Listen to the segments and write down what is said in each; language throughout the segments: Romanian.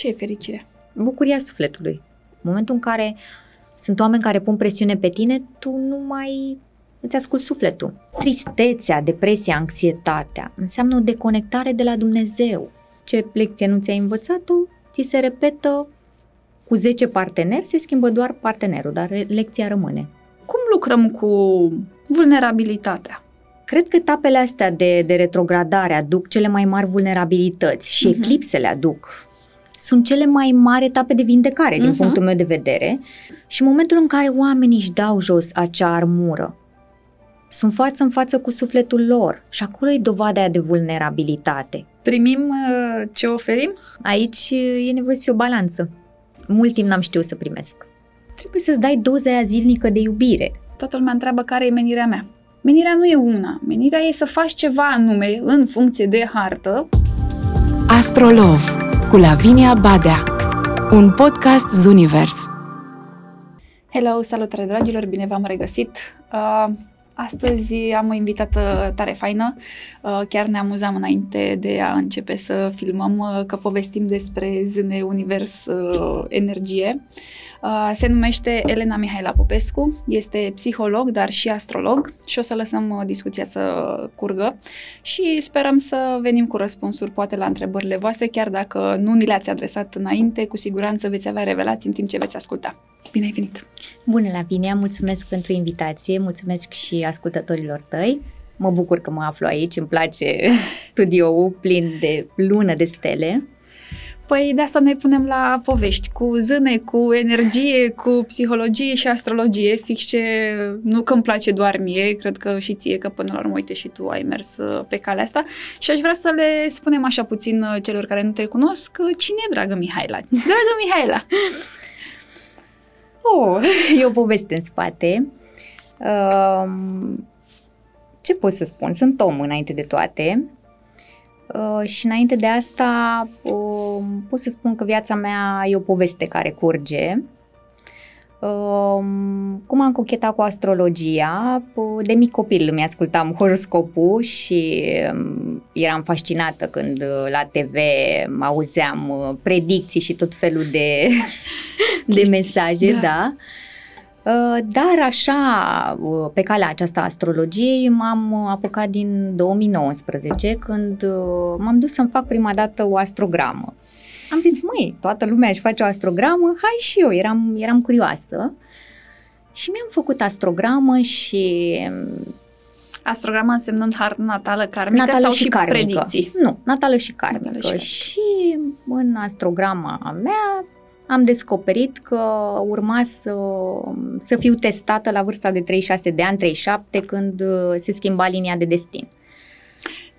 Ce e fericirea? Bucuria sufletului. În momentul în care sunt oameni care pun presiune pe tine, tu nu mai îți ascult sufletul. Tristețea, depresia, anxietatea înseamnă o deconectare de la Dumnezeu. Ce lecție nu ți-ai învățat-o, ți se repetă cu 10 parteneri, se schimbă doar partenerul, dar lecția rămâne. Cum lucrăm cu vulnerabilitatea? Cred că etapele astea de, de retrogradare aduc cele mai mari vulnerabilități și uh-huh. eclipsele aduc. Sunt cele mai mari etape de vindecare, uh-huh. din mhm. punctul meu de vedere. Și în momentul în care oamenii își dau jos acea armură, sunt față în față cu sufletul lor și acolo e dovada de vulnerabilitate. Primim uh, ce oferim? Aici uh, e nevoie să fie o balanță. Mult timp n-am știut să primesc. Trebuie să-ți dai doza aia zilnică de iubire. Toată lumea întreabă care e menirea mea. Menirea nu e una. Menirea e să faci ceva anume în funcție de hartă. Astrolov cu Lavinia Badea Un podcast Zunivers Hello, salutare dragilor, bine v-am regăsit! Uh, Astăzi am o invitată tare faină, uh, chiar ne amuzam înainte de a începe să filmăm uh, că povestim despre zâne univers uh, energie. Se numește Elena Mihaela Popescu, este psiholog, dar și astrolog și o să lăsăm discuția să curgă și sperăm să venim cu răspunsuri poate la întrebările voastre, chiar dacă nu ni le-ați adresat înainte, cu siguranță veți avea revelații în timp ce veți asculta. Bine ai venit! Bună, Lavinia! Mulțumesc pentru invitație, mulțumesc și ascultătorilor tăi. Mă bucur că mă aflu aici, îmi place studioul plin de lună de stele. Păi de asta ne punem la povești, cu zâne, cu energie, cu psihologie și astrologie, fix ce nu că îmi place doar mie, cred că și ție, că până la urmă, uite, și tu ai mers uh, pe calea asta. Și aș vrea să le spunem așa puțin uh, celor care nu te cunosc, uh, cine e dragă Mihaela? Dragă Mihaela! Oh, e o poveste în spate. Um, ce pot să spun? Sunt om înainte de toate. Uh, și înainte de asta uh, pot să spun că viața mea e o poveste care curge. Uh, cum am cochetat cu astrologia, uh, de mic copil mi ascultam horoscopul și um, eram fascinată când uh, la TV auzeam uh, predicții și tot felul de, de mesaje, da. da. Uh, dar așa, uh, pe calea aceasta astrologiei, m-am apucat din 2019 când uh, m-am dus să-mi fac prima dată o astrogramă. Am zis, măi, toată lumea își face o astrogramă, hai și eu, eram, eram curioasă. Și mi-am făcut astrogramă și... Um, astrograma însemnând har natală karmică natală sau și, și karmică. predicții? Nu, natală și karmică. Natală și, și în astrograma mea am descoperit că urma să, să fiu testată la vârsta de 36 de ani, 37, când uh, se schimba linia de destin.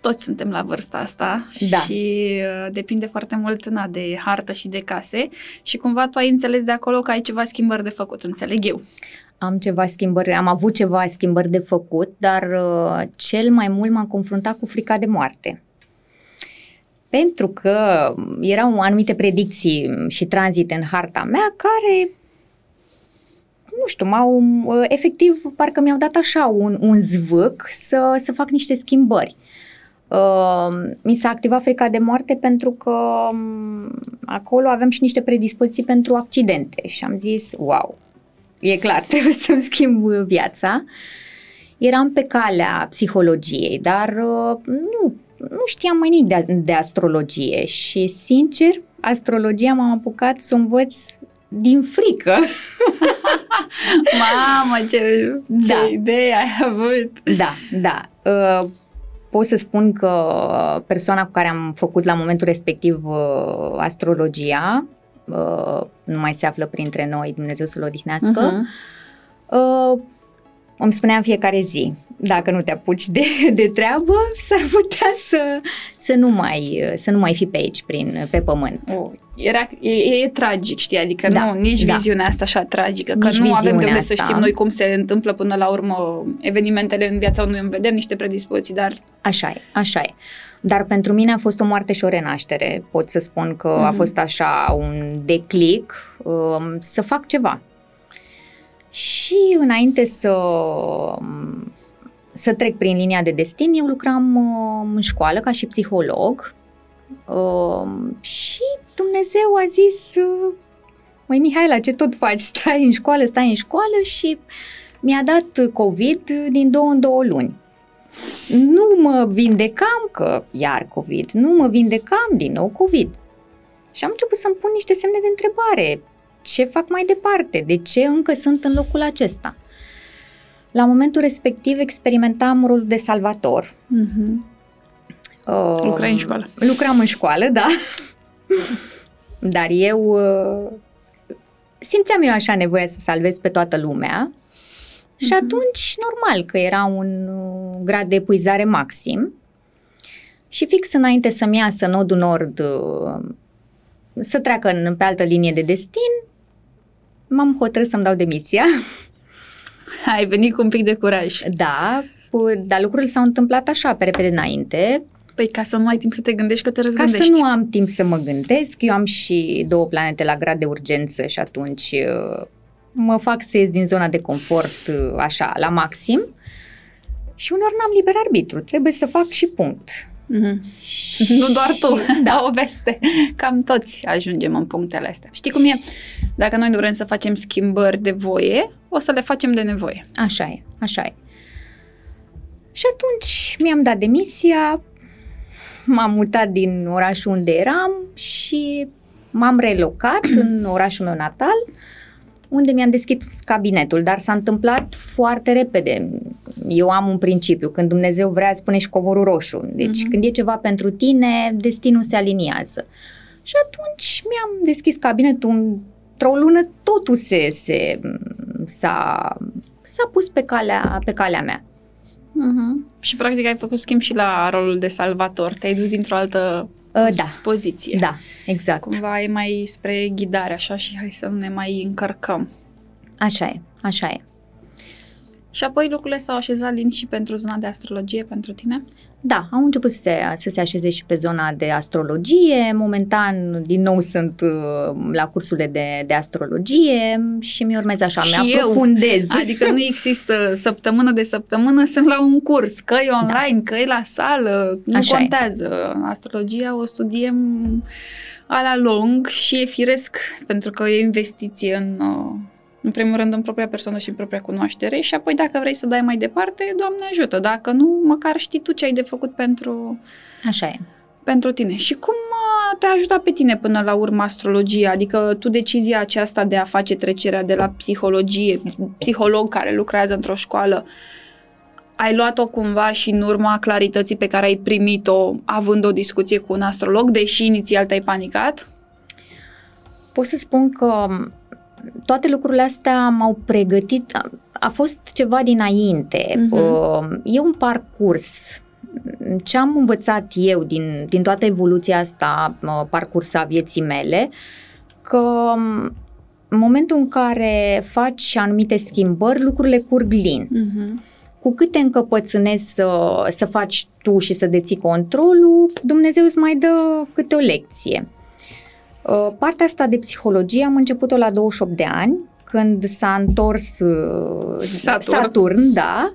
Toți suntem la vârsta asta da. și uh, depinde foarte mult na, de hartă și de case și cumva tu ai înțeles de acolo că ai ceva schimbări de făcut, înțeleg eu. Am ceva schimbări, am avut ceva schimbări de făcut, dar uh, cel mai mult m-am confruntat cu frica de moarte pentru că erau anumite predicții și tranzite în harta mea care nu știu, m-au, efectiv, parcă mi-au dat așa un, un zvâc să, să fac niște schimbări. Uh, mi s-a activat frica de moarte pentru că um, acolo avem și niște predispoziții pentru accidente și am zis, wow, e clar, trebuie să-mi schimb viața. Eram pe calea psihologiei, dar uh, nu nu știam mai nimic de, de astrologie și, sincer, astrologia m-am apucat să o învăț din frică. Mamă, ce, ce da. idee ai avut! Da, da. Uh, pot să spun că persoana cu care am făcut la momentul respectiv uh, astrologia, uh, nu mai se află printre noi, Dumnezeu să-l odihnească, uh-huh. uh, îmi spunea în fiecare zi, dacă nu te apuci de, de treabă, s-ar putea să, să, nu mai, să nu mai fi pe aici, prin, pe pământ. Oh, era, e, e, e tragic, știi, adică da, nu, nici da. viziunea asta așa tragică, că nici nu avem de unde asta. să știm noi cum se întâmplă până la urmă evenimentele în viața unui om, vedem niște predispoziții, dar... Așa e, așa e. Dar pentru mine a fost o moarte și o renaștere. Pot să spun că mm-hmm. a mhm. fost așa un declic um, să fac ceva și înainte să, să trec prin linia de destin, eu lucram uh, în școală ca și psiholog. Uh, și Dumnezeu a zis, uh, măi Mihaela, ce tot faci? Stai în școală, stai în școală și mi-a dat COVID din două în două luni. Nu mă vindecam că iar COVID, nu mă vindecam din nou COVID. Și am început să-mi pun niște semne de întrebare. Ce fac mai departe? De ce încă sunt în locul acesta? La momentul respectiv experimentam rolul de salvator. Mm-hmm. Uh, Lucrai în școală. Lucram în școală, da. Dar eu uh, simțeam eu așa nevoia să salvez pe toată lumea și uh-huh. atunci normal că era un uh, grad de epuizare maxim și fix înainte să-mi iasă nodul nord uh, să treacă în, pe altă linie de destin, m-am hotărât să-mi dau demisia. Ai venit cu un pic de curaj. Da, dar lucrurile s-au întâmplat așa, pe repede înainte. Păi ca să nu ai timp să te gândești că te răzgândești. Ca să nu am timp să mă gândesc, eu am și două planete la grad de urgență și atunci uh, mă fac să ies din zona de confort uh, așa, la maxim. Și uneori n-am liber arbitru, trebuie să fac și punct. Mm-hmm. nu doar tu, da. o veste. Cam toți ajungem în punctele astea. Știi cum e? Dacă noi nu vrem să facem schimbări de voie, o să le facem de nevoie. Așa e, așa e. Și atunci mi-am dat demisia, m-am mutat din orașul unde eram și m-am relocat în orașul meu natal, unde mi-am deschis cabinetul, dar s-a întâmplat foarte repede. Eu am un principiu, când Dumnezeu vrea, spune și covorul roșu. Deci uh-huh. când e ceva pentru tine, destinul se aliniază. Și atunci mi-am deschis cabinetul într-o lună, totul se, se s-a, s-a pus pe calea, pe calea mea. Uh-huh. Și practic ai făcut schimb și la rolul de salvator. Te-ai dus dintr-o altă uh, da. poziție. Da, exact. Cumva e mai spre ghidare așa și hai să ne mai încărcăm. Așa e, așa e. Și apoi lucrurile s-au așezat lin și pentru zona de astrologie pentru tine? Da, au început să se, să se așeze și pe zona de astrologie. Momentan, din nou, sunt uh, la cursurile de, de astrologie și mi urmez așa, mi aprofundez. Adică nu există săptămână de săptămână, sunt la un curs, că e da. online, da. că e la sală, nu așa contează. E. Astrologia o studiem a la lung și e firesc pentru că e investiție în... Uh, în primul rând în propria persoană și în propria cunoaștere și apoi dacă vrei să dai mai departe, Doamne ajută. Dacă nu, măcar știi tu ce ai de făcut pentru... Așa e. Pentru tine. Și cum te-a ajutat pe tine până la urmă astrologia? Adică tu decizia aceasta de a face trecerea de la psihologie, psiholog care lucrează într-o școală, ai luat-o cumva și în urma clarității pe care ai primit-o având o discuție cu un astrolog, deși inițial te-ai panicat? Pot să spun că toate lucrurile astea m-au pregătit, a, a fost ceva dinainte, uh-huh. e un parcurs. Ce am învățat eu din, din toată evoluția asta, parcurs a vieții mele, că în momentul în care faci anumite schimbări, lucrurile curg lin. Uh-huh. Cu cât te încăpățânezi să, să faci tu și să deții controlul, Dumnezeu îți mai dă câte o lecție. Uh, partea asta de psihologie am început-o la 28 de ani, când s-a întors uh, Saturn, Saturn da,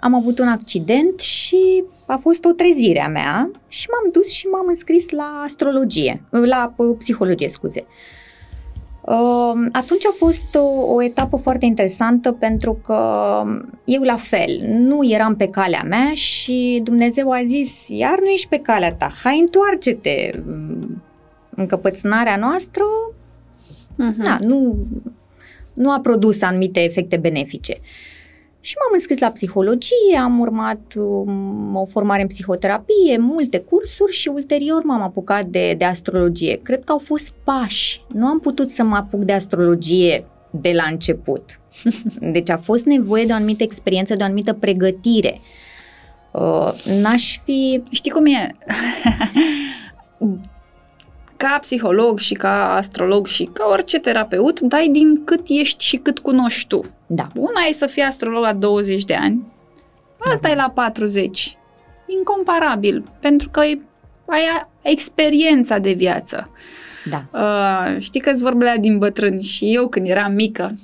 am avut un accident și a fost o trezire a mea și m-am dus și m-am înscris la astrologie, la uh, psihologie, scuze. Atunci a fost o, o etapă foarte interesantă pentru că eu la fel, nu eram pe calea mea și Dumnezeu a zis, iar nu ești pe calea ta, hai întoarce-te, încăpățânarea noastră uh-huh. na, nu, nu a produs anumite efecte benefice. Și m-am înscris la psihologie, am urmat um, o formare în psihoterapie, multe cursuri și ulterior m-am apucat de, de astrologie. Cred că au fost pași. Nu am putut să mă apuc de astrologie de la început. Deci a fost nevoie de o anumită experiență, de o anumită pregătire. Uh, n-aș fi... Știi cum e? ca psiholog și ca astrolog și ca orice terapeut, dai din cât ești și cât cunoști tu. Da. Una e să fii astrolog la 20 de ani, alta da. e la 40. Incomparabil, pentru că ai experiența de viață. Da. Uh, știi că-ți vorbele din bătrâni și eu când eram mică,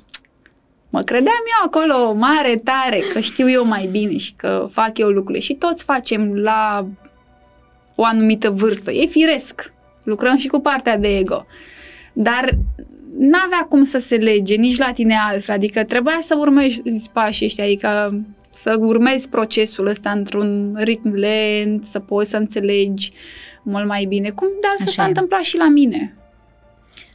mă credeam eu acolo mare, tare, că știu eu mai bine și că fac eu lucrurile. Și toți facem la o anumită vârstă. E firesc. Lucrăm și cu partea de ego. Dar n-avea cum să se lege nici la tine altfel, adică trebuia să urmezi pașii ăștia, adică să urmezi procesul ăsta într-un ritm lent, să poți să înțelegi mult mai bine. Cum de altfel Așa s-a e. întâmplat și la mine.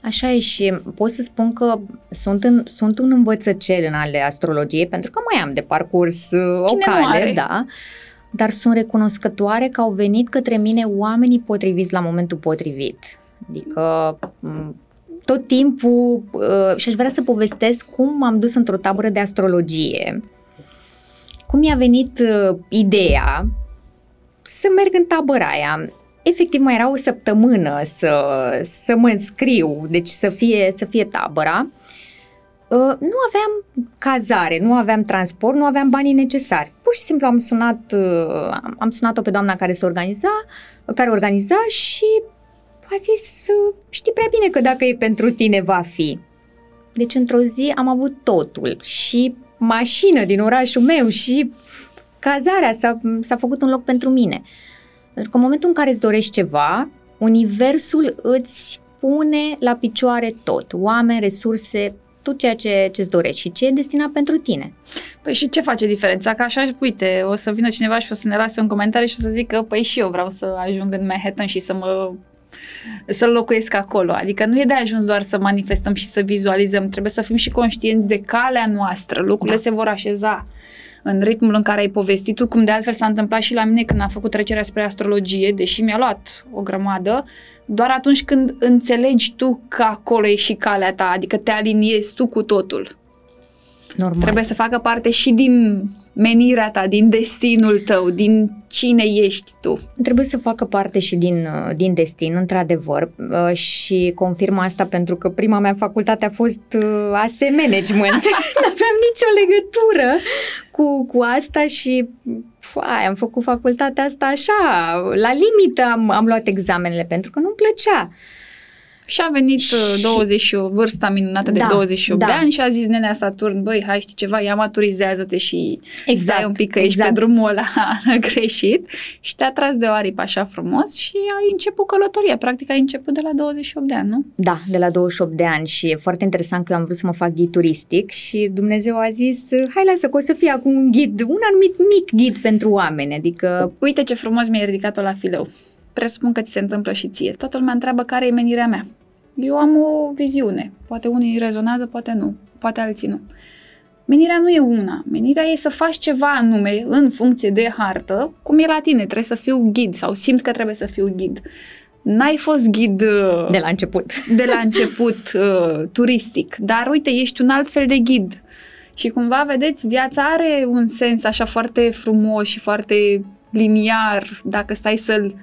Așa e și pot să spun că sunt, în, sunt un învățăcel în ale astrologiei, pentru că mai am de parcurs uh, o Cine nu cale, are? da, dar sunt recunoscătoare că au venit către mine oamenii potriviți la momentul potrivit. Adică m, tot timpul, uh, și aș vrea să povestesc cum m-am dus într-o tabără de astrologie, cum mi-a venit uh, ideea să merg în tabăra aia. Efectiv, mai era o săptămână să, să mă înscriu, deci să fie, să fie tabăra. Uh, nu aveam cazare, nu aveam transport, nu aveam banii necesari. Pur și simplu am sunat, uh, am- am sunat-o pe doamna care se organiza, care organiza și a zis, uh, știi prea bine că dacă e pentru tine va fi. Deci într-o zi am avut totul și mașină din orașul meu și cazarea s-a, s-a făcut un loc pentru mine. Pentru că în momentul în care îți dorești ceva, universul îți pune la picioare tot. Oameni, resurse, tot ceea ce îți dorești și ce e destinat pentru tine. Păi și ce face diferența? Că așa, uite, o să vină cineva și o să ne lase un comentariu și o să zică, păi și eu vreau să ajung în Manhattan și să mă să locuiesc acolo. Adică nu e de ajuns doar să manifestăm și să vizualizăm, trebuie să fim și conștienți de calea noastră. Lucrurile Da. se vor așeza în ritmul în care ai povestit tu, cum de altfel s-a întâmplat și la mine când am făcut trecerea spre astrologie, deși mi-a luat o grămadă, doar atunci când înțelegi tu că acolo e și calea ta, adică te aliniezi tu cu totul. Normal. Trebuie să facă parte și din menirea ta, din destinul tău, din cine ești tu. Trebuie să facă parte și din, uh, din destin, într-adevăr, uh, și confirm asta pentru că prima mea facultate a fost uh, AS Management. nu aveam nicio legătură cu, cu asta și fai, am făcut facultatea asta așa, la limită am, am luat examenele pentru că nu-mi plăcea. Și a venit Și- și... 20, vârsta minunată de Da, 28 da. de ani și a zis nenea Saturn, băi, hai știi ceva, ia maturizează-te și Exact, stai un pic că ești exact. pe drumul ăla greșit și te-a tras de o aripă așa frumos și ai început călătoria. Practic ai început de la 28 de ani, nu? Da, de la 28 de ani și e foarte interesant că eu am vrut să mă fac ghid turistic și Dumnezeu a zis, hai lasă că o să fie acum un ghid, un anumit mic ghid pentru oameni, adică Uite ce frumos mi-ai ridicat-o la fileu. Presupun că ți se întâmplă și ție. Toată lumea întreabă care e menirea mea. Eu am o viziune. Poate unii rezonează, poate nu. Poate alții nu. Menirea nu e una. Menirea e să faci ceva anume în funcție de hartă, cum e la tine. Trebuie să fiu ghid sau simt că trebuie să fiu ghid. N-ai fost ghid uh, de la început. de la început uh, turistic, dar uite, ești un alt fel de ghid. Și cumva, vedeți, viața are un sens așa foarte frumos și foarte liniar, dacă stai să-l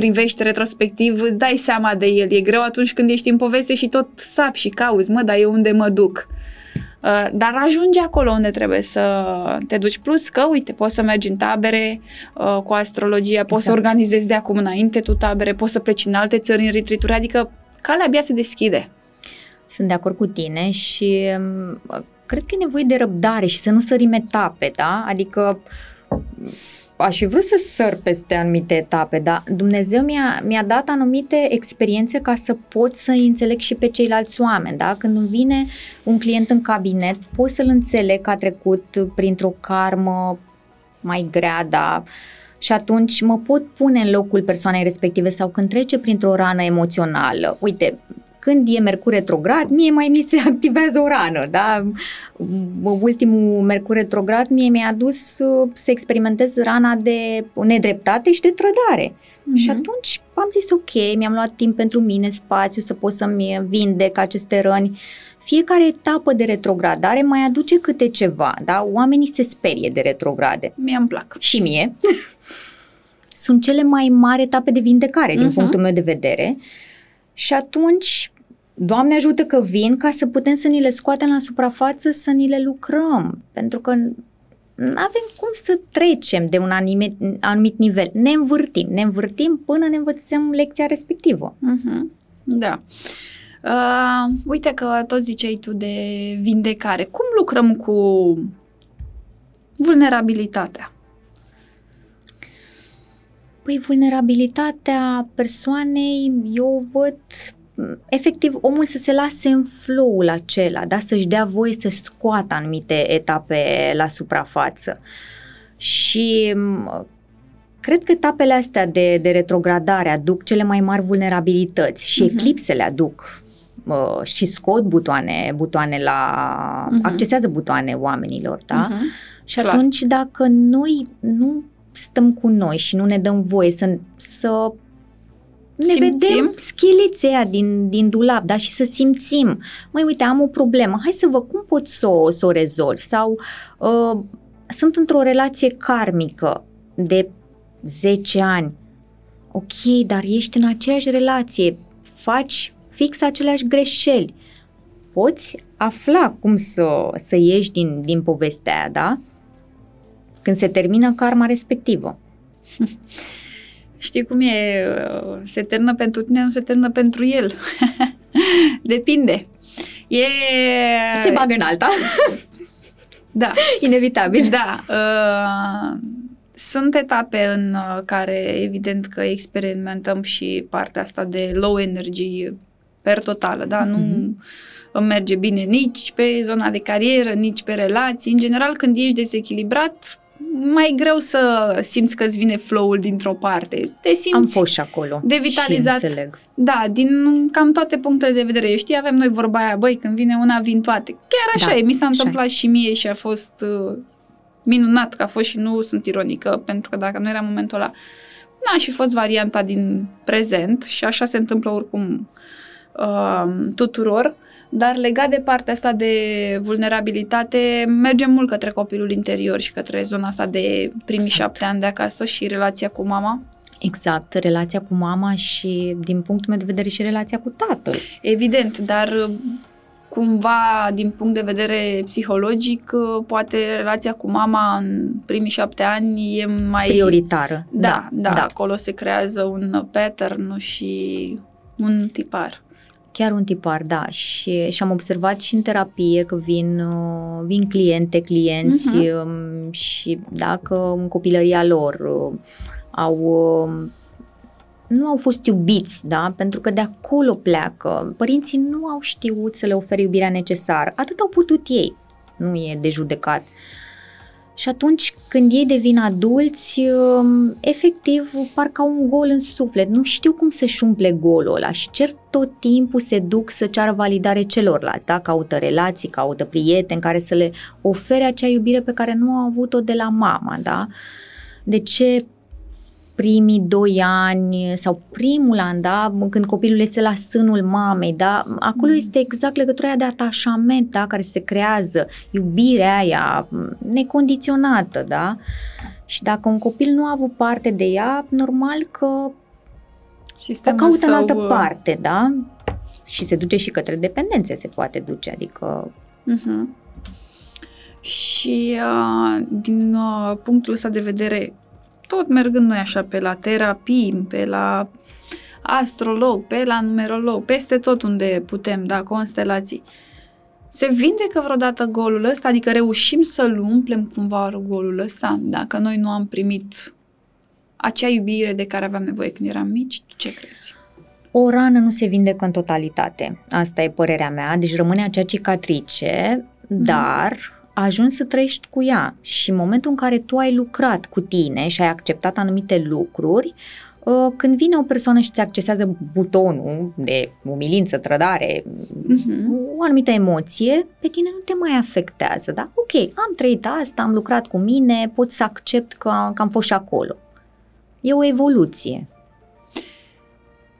privești retrospectiv, îți dai seama de el. E greu atunci când ești în poveste și tot sapi și cauzi, mă, dar eu unde mă duc? Uh, Dar ajungi acolo unde trebuie să te duci. Plus că, uite, poți să mergi în tabere uh, cu astrologia, poți să Exact. organizezi de acum înainte tu tabere, poți să pleci în alte țări în retreat adică calea abia se deschide. Sunt de acord cu tine și m, cred că e nevoie de răbdare și să nu sărim etape, da? Adică aș fi vrut să săr peste anumite etape, dar Dumnezeu mi-a, mi-a dat anumite experiențe ca să pot să îi înțeleg și pe ceilalți oameni, da? Când îmi vine un client în cabinet, pot să-l înțeleg că a trecut printr-o karmă mai grea, da? Și atunci mă pot pune în locul persoanei respective sau când trece printr-o rană emoțională. Uite, când e Mercur retrograd, mie mai mi se activează o rană, da? Ultimul Mercur retrograd mie mi-a dus uh, să experimentez rana de nedreptate și de trădare. Mhm. Și atunci am zis ok, mi-am luat timp pentru mine, spațiu, să pot să-mi vindec aceste răni. Fiecare etapă de retrogradare mai aduce câte ceva, da? Oamenii se sperie de retrograde. Mie îmi plac. Și mie. Sunt cele mai mari etape de vindecare, din Mhm. punctul meu de vedere. Și atunci, Doamne ajută că vin ca să putem să ni le scoatem la suprafață, să ni le lucrăm. Pentru că nu avem cum să trecem de un anumit, anumit nivel. Ne învârtim, ne învârtim până ne învățăm lecția respectivă. Mhm. Da. Uh, uite că tot ziceai tu de vindecare. Cum lucrăm cu vulnerabilitatea? Păi vulnerabilitatea persoanei eu văd efectiv omul să se lase în flow-ul acela, da? să-și dea voie să scoată anumite etape la suprafață. Și cred că etapele astea de, de retrogradare aduc cele mai mari vulnerabilități și uh-huh. eclipsele aduc uh, și scot butoane, butoane la, uh-huh. accesează butoane oamenilor, da? Uh-huh. Și Clar. atunci dacă noi nu stăm cu noi și nu ne dăm voie să, să ne simțim? vedem schilițea din, din dulap, da, și să simțim, măi, uite, am o problemă, hai să văd cum pot să o, să o rezolv sau uh, sunt într-o relație karmică de 10 ani. Ok, dar ești în aceeași relație, faci fix aceleași greșeli. Poți afla cum să, să ieși din, din povestea aia, da? Când se termină karma respectivă. Știi cum e? Se termină pentru tine, nu se termină pentru el. Depinde. E... Se bagă în alta. da. Inevitabil. Da. Uh, sunt etape în uh, care, evident, că experimentăm și partea asta de low energy per totală, da? Mm-hmm. Nu mhm. îmi merge bine nici pe zona de carieră, nici pe relații. În general, când ești dezechilibrat, mai greu să simți că îți vine flow-ul dintr-o parte. Te simți Am fost și acolo devitalizat. Și înțeleg. Da, din cam toate punctele de vedere. Știi, avem noi vorba aia, băi, când vine una, vin toate. Chiar așa da, e, mi s-a întâmplat așa. și mie și a fost uh, minunat că a fost și nu sunt ironică, pentru că dacă nu era momentul ăla, n-aș fi fost varianta din prezent și așa se întâmplă oricum uh, tuturor. Dar legat de partea asta de vulnerabilitate, mergem mult către copilul interior și către zona asta de primii exact. șapte ani de acasă și relația cu mama. Exact, relația cu mama și, din punctul meu de vedere, și relația cu tatăl. Evident, dar cumva, din punct de vedere psihologic, poate relația cu mama în primii șapte ani e mai... Prioritară. Da, da, da, da. acolo se creează un pattern și un tipar. Chiar un tipar, da. Și, și am observat și în terapie că vin, uh, vin cliente, clienți uh-huh. și dacă în copilăria lor uh, au um, nu au fost iubiți, da? Pentru că de acolo pleacă. Părinții nu au știut să le ofere iubirea necesară. Atât au putut ei. Nu e de judecat. Și atunci când ei devin adulți, um, efectiv, parcă au un gol în suflet. Nu știu cum să-și umple golul ăla și cer tot timpul se duc să ceară validare celorlalți, da? Caută relații, caută prieteni care să le ofere acea iubire pe care nu au avut-o de la mama, da? De ce primii doi ani sau primul an, da, când copilul este la sânul mamei, da, acolo mm. este exact legătura aia de atașament, da, care se creează, iubirea aia necondiționată, da, și dacă un copil nu a avut parte de ea, normal că Sistemul o caută său... în altă uh, parte, da, și se duce și către dependențe, se poate duce, adică... Uh-huh. Și uh, din uh, punctul ăsta de vedere, tot mergând noi așa pe la terapii, pe la astrolog, pe la numerolog, peste tot unde putem, da, constelații. Se vindecă vreodată golul ăsta? Adică reușim să-l umplem cumva golul ăsta dacă noi nu am primit acea iubire de care aveam nevoie când eram mici? Tu ce crezi? O rană nu se vindecă în totalitate. Asta e părerea mea. Deci rămâne acea cicatrice, mm-hmm. dar ajungi să trăiești cu ea și în momentul în care tu ai lucrat cu tine și ai acceptat anumite lucruri, uh, când vine o persoană și ți accesează butonul de umilință, trădare, uh-huh. o anumită emoție, pe tine nu te mai afectează, da? Ok, am trăit asta, am lucrat cu mine, pot să accept că, că am fost și acolo. E o evoluție.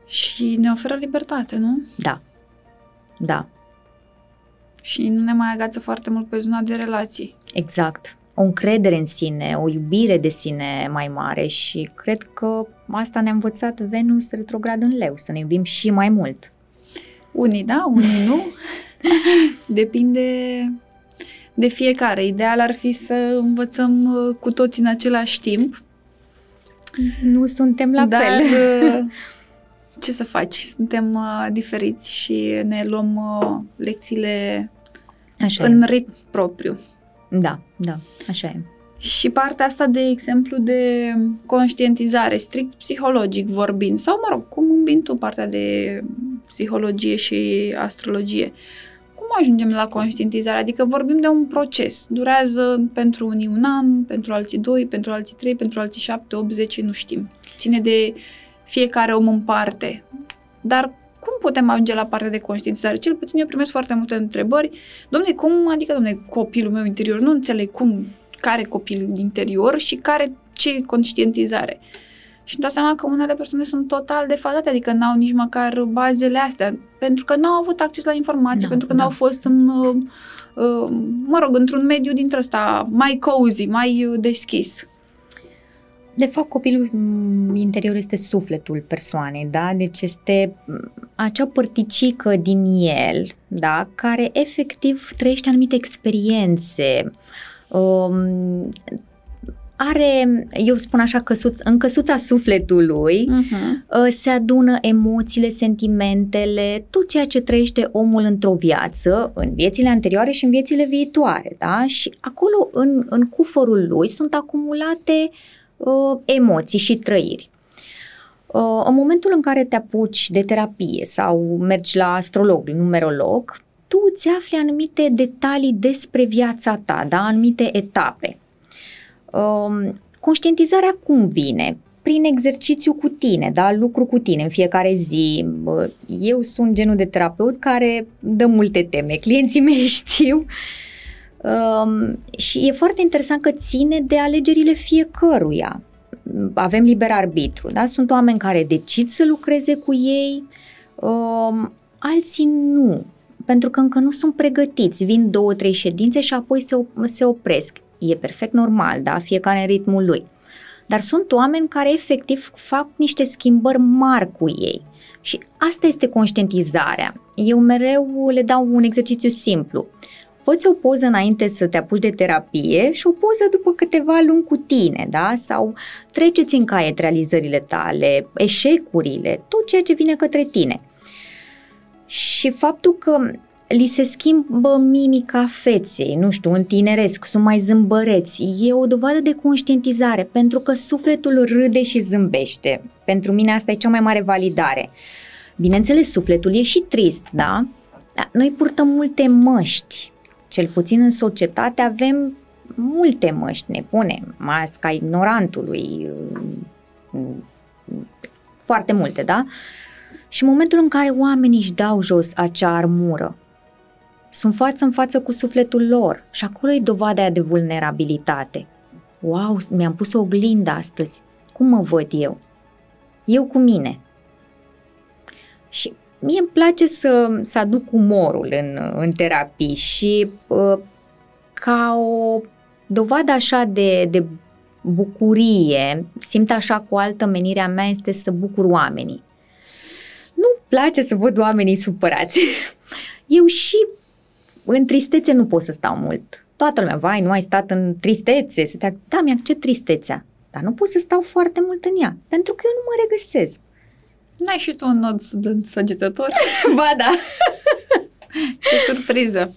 Și ne oferă libertate, nu? Da. Da și nu ne mai agață foarte mult pe zona de relații. Exact. O încredere în sine, o iubire de sine mai mare și cred că asta ne-a învățat Venus retrograd în leu, să ne iubim și mai mult. Unii da, unii nu. Depinde de fiecare. Ideal ar fi să învățăm uh, cu toți în același timp. Nu suntem la dar, fel. Uh, ce să faci? Suntem uh, diferiți și ne luăm uh, lecțiile Așa în e. ritm propriu. Da, da, așa e. Și partea asta, de exemplu, de conștientizare, strict psihologic vorbind, sau, mă rog, cum îmbin tu partea de psihologie și astrologie, cum ajungem la conștientizare? Adică vorbim de un proces. Durează pentru unii un an, pentru alții doi, pentru alții trei, pentru alții șapte, opt, zece, nu știm. Ține de fiecare om în parte. Dar cum putem ajunge la partea de conștientizare? Cel puțin eu primesc foarte multe întrebări. Domne, cum, adică, domne, copilul meu interior, nu înțeleg cum, care copil interior și care, ce conștientizare. Și îmi dau seama că unele persoane sunt total defazate, adică n-au nici măcar bazele astea, pentru că n-au avut acces la informații, da, pentru că da. n-au fost în, uh, uh, mă rog, într-un mediu dintre ăsta mai cozy, mai uh, deschis. De fapt, copilul mm, interior este sufletul persoanei, da? Deci este mm, acea părticică din el, da? Care efectiv trăiește anumite experiențe, um, are, eu spun așa, căsuț, în căsuța sufletului uh-huh. se adună emoțiile, sentimentele, tot ceea ce trăiește omul într-o viață, în viețile anterioare și în viețile viitoare, da? Și acolo, în, în cufărul lui, sunt acumulate uh, emoții și trăiri. Uh, în momentul în care te apuci de terapie sau mergi la astrolog, numerolog, tu îți afli anumite detalii despre viața ta, da? anumite etape. Um, conștientizarea cum vine? Prin exercițiu cu tine, da? lucru cu tine în fiecare zi. Eu sunt genul de terapeut care dă multe teme. Clienții mei știu Um, și e foarte interesant că ține de alegerile fiecăruia. Avem liber arbitru, da? Sunt oameni care decid să lucreze cu ei, um, alții nu, pentru că încă nu sunt pregătiți. Vin două, trei ședințe și apoi se, op- se opresc. E perfect normal, da? Fiecare în ritmul lui. Dar sunt oameni care efectiv fac niște schimbări mari cu ei. Și asta este conștientizarea. Eu mereu le dau un exercițiu simplu. Fă-ți o poză înainte să te apuci de terapie și o poză după câteva luni cu tine, da? Sau treceți în caiet realizările tale, eșecurile, tot ceea ce vine către tine. Și faptul că li se schimbă mimica feței, nu știu, în tineresc, sunt mai zâmbăreți. E o dovadă de conștientizare, pentru că sufletul râde și zâmbește. Pentru mine asta e cea mai mare validare. Bineînțeles, sufletul e și trist, da? Noi purtăm multe măști, cel puțin în societate avem multe măști, ne punem, masca ignorantului, foarte multe, da? Și în momentul în care oamenii își dau jos acea armură, sunt față în față cu sufletul lor și acolo e dovada aia de vulnerabilitate. Wow, mi-am pus o oglindă astăzi. Cum mă văd eu? Eu cu mine. Și mie îmi place să, să aduc umorul în, în terapii și uh, ca o dovadă așa de, de bucurie, simt așa cu altă menirea mea este să bucur oamenii. Nu place să văd oamenii supărați. Eu și în tristețe nu pot să stau mult. Toată lumea, vai, nu ai stat în tristețe, să te... Da, mi-accept tristețea, dar nu pot să stau foarte mult în ea, pentru că eu nu mă regăsesc. N-ai și tu un nod în săgetător? ba da! Ce surpriză!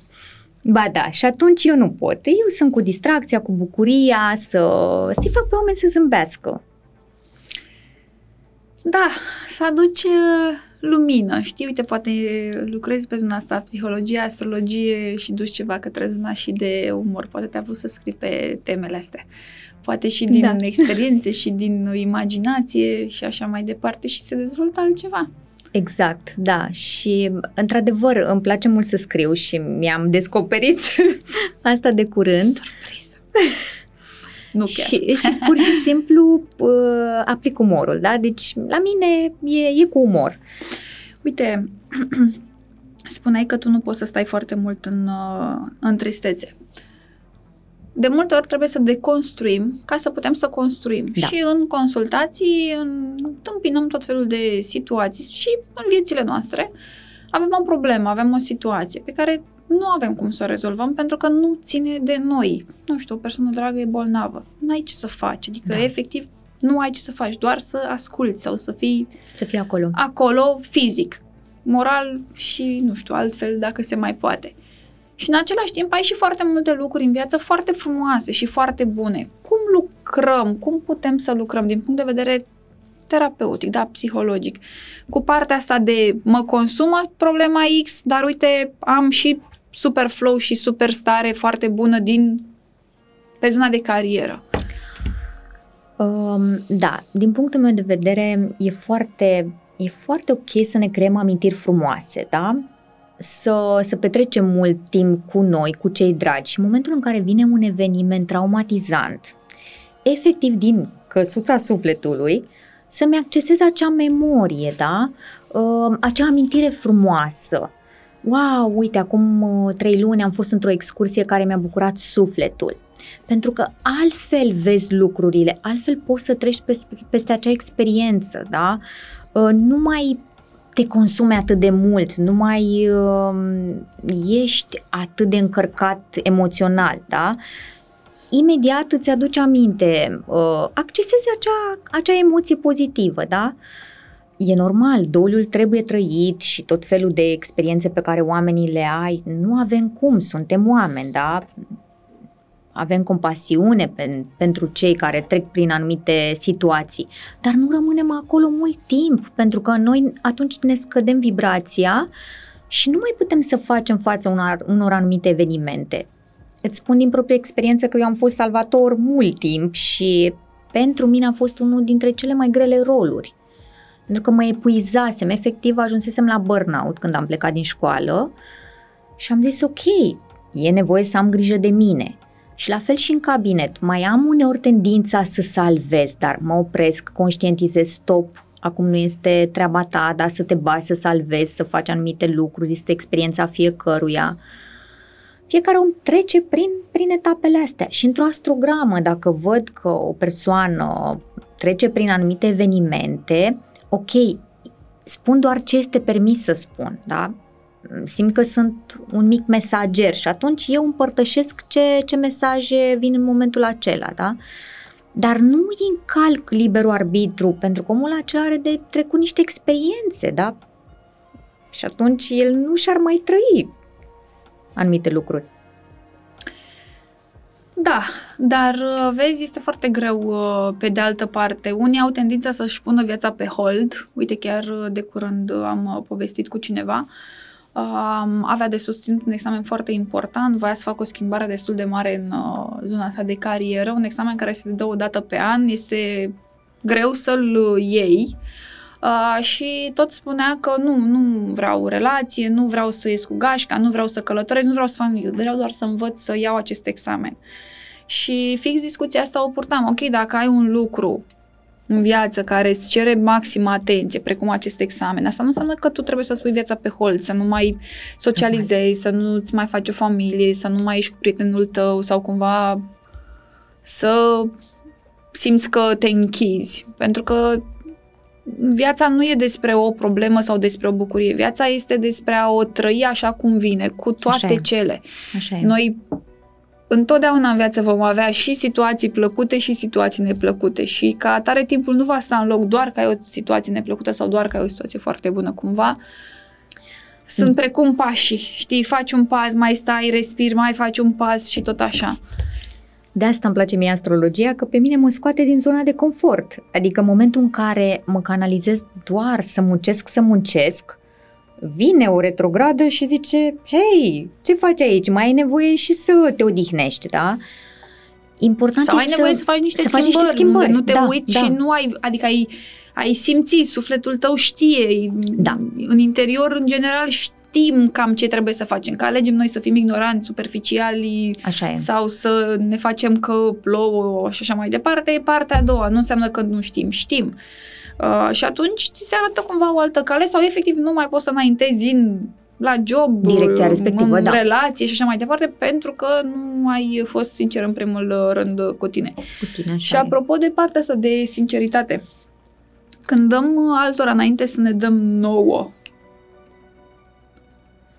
Ba da, și atunci eu nu pot. Eu sunt cu distracția, cu bucuria, să, să fac pe oameni să zâmbească. Da, să aduce lumină, știi? Uite, poate lucrezi pe zona asta, psihologie, astrologie și duci ceva către zona și de umor. Poate te-a pus să scrii pe temele astea poate și din da. experiențe și din imaginație și așa mai departe și se dezvoltă altceva. Exact, da. Și, într-adevăr, îmi place mult să scriu și mi-am descoperit asta de curând. Surpriză! nu chiar. Și, și pur și simplu uh, aplic umorul, da? Deci, la mine e, e cu umor. Uite, spuneai că tu nu poți să stai foarte mult în, uh, în tristețe de multe ori trebuie să deconstruim ca să putem să construim. Da. Și în consultații întâmpinăm tot felul de situații și în viețile noastre avem o problemă, avem o situație pe care nu avem cum să o rezolvăm pentru că nu ține de noi. Nu știu, o persoană dragă e bolnavă. Nu ai ce să faci. Adică, da. efectiv, nu ai ce să faci, doar să asculți sau să fii... Să fii acolo. Acolo, fizic, moral și, nu știu, altfel, dacă se mai poate. Și în același timp ai și foarte multe lucruri în viață foarte frumoase și foarte bune. Cum lucrăm? Cum putem să lucrăm din punct de vedere terapeutic, da, psihologic, cu partea asta de mă consumă problema X, dar uite, am și super flow și super stare foarte bună din pe zona de carieră. Um, da, din punctul meu de vedere e foarte, e foarte ok să ne creăm amintiri frumoase, da? Să, să petrecem mult timp cu noi, cu cei dragi și în momentul în care vine un eveniment traumatizant, efectiv din căsuța sufletului, să-mi accesez acea memorie, da? Uh, acea amintire frumoasă. Wow, uite, acum uh, trei luni am fost într-o excursie care mi-a bucurat sufletul. Pentru că altfel vezi lucrurile, altfel poți să treci peste, peste acea experiență, da? Uh, nu mai te consume atât de mult, nu mai uh, ești atât de încărcat emoțional, da? Imediat îți aduce aminte, uh, accesezi acea, acea emoție pozitivă, da? E normal, doliul trebuie trăit și tot felul de experiențe pe care oamenii le ai, nu avem cum, suntem oameni, da? Avem compasiune pen, pentru cei care trec prin anumite situații, dar nu rămânem acolo mult timp, pentru că noi atunci ne scădem vibrația și nu mai putem să facem față unor, unor anumite evenimente. Îți spun din proprie experiență că eu am fost salvator mult timp și pentru mine a fost unul dintre cele mai grele roluri. Pentru că mă epuizasem, efectiv ajunsesem la burnout când am plecat din școală și am zis ok, e nevoie să am grijă de mine – și la fel și în cabinet, mai am uneori tendința să salvez, dar mă opresc, conștientizez, stop, acum nu este treaba ta, dar să te bagi, să salvezi, să faci anumite lucruri, este experiența fiecăruia. Fiecare om trece prin, prin etapele astea și într-o astrogramă, dacă văd că o persoană trece prin anumite evenimente, ok, spun doar ce este permis să spun, da? Simt că sunt un mic mesager și atunci eu împărtășesc ce, ce mesaje vin în momentul acela, da? Dar nu îi încalc liberul arbitru, pentru că omul acela are de trecut niște experiențe, da? Și atunci el nu și-ar mai trăi anumite lucruri. Da, dar uh, vezi, este foarte greu uh, pe de altă parte. Unii au tendința să-și pună viața pe hold. Uite, chiar uh, de curând am povestit cu cineva uh, Um, avea de susținut un examen foarte important, voia să facă o schimbare destul de mare în uh, zona asta de carieră, un examen care se dă o dată pe an, este greu să-l iei. Uh, și tot spunea că nu, nu vreau relație, nu vreau să ies cu gașca, nu vreau să călătoresc, nu vreau să fac nimic, vreau doar să învăț să iau acest examen. Și fix discuția asta o purtam. Ok, dacă ai un lucru în viață care îți cere maximă atenție, precum acest examen, asta nu înseamnă că tu trebuie să spui viața pe hold, să nu mai socializezi, să nu-ți mai faci o familie, să nu mai ești cu prietenul tău sau cumva să simți că te închizi. Pentru că viața nu e despre o problemă sau despre o bucurie. Viața este despre a o trăi așa cum vine, cu toate așa cele. Așa e. Noi întotdeauna în viață vom avea și situații plăcute și situații neplăcute și ca atare timpul nu va sta în loc doar că ai o situație neplăcută sau doar că ai o situație foarte bună cumva. Sunt mm. precum pașii, știi, faci un pas, mai stai, respiri, mai faci un pas și tot așa. De asta îmi place mie astrologia, că pe mine mă scoate din zona de confort. Adică în momentul în care mă canalizez doar să muncesc, să muncesc, vine o retrogradă și zice, hei, ce faci aici? Mai ai nevoie și să te odihnești, da? Important Sau ai să, nevoie să faci niște, să schimbări, faci niște schimbări, nu te da, uiți da. și nu ai, adică ai, ai simțit, sufletul tău știe, da. în interior, în general, știm cam ce trebuie să facem, că alegem noi să fim ignoranți, superficiali așa e. sau să ne facem că plouă și așa mai departe, e partea a doua, nu înseamnă că nu știm, știm. Uh, și atunci ți se arată cumva o altă cale sau efectiv nu mai poți să înaintezi în la job, direcția respectivă, în da. relație și așa mai departe, pentru că nu ai fost sincer în primul rând cu tine. Cu tine, așa Și apropo e. de partea asta de sinceritate, când dăm altora înainte să ne dăm nouă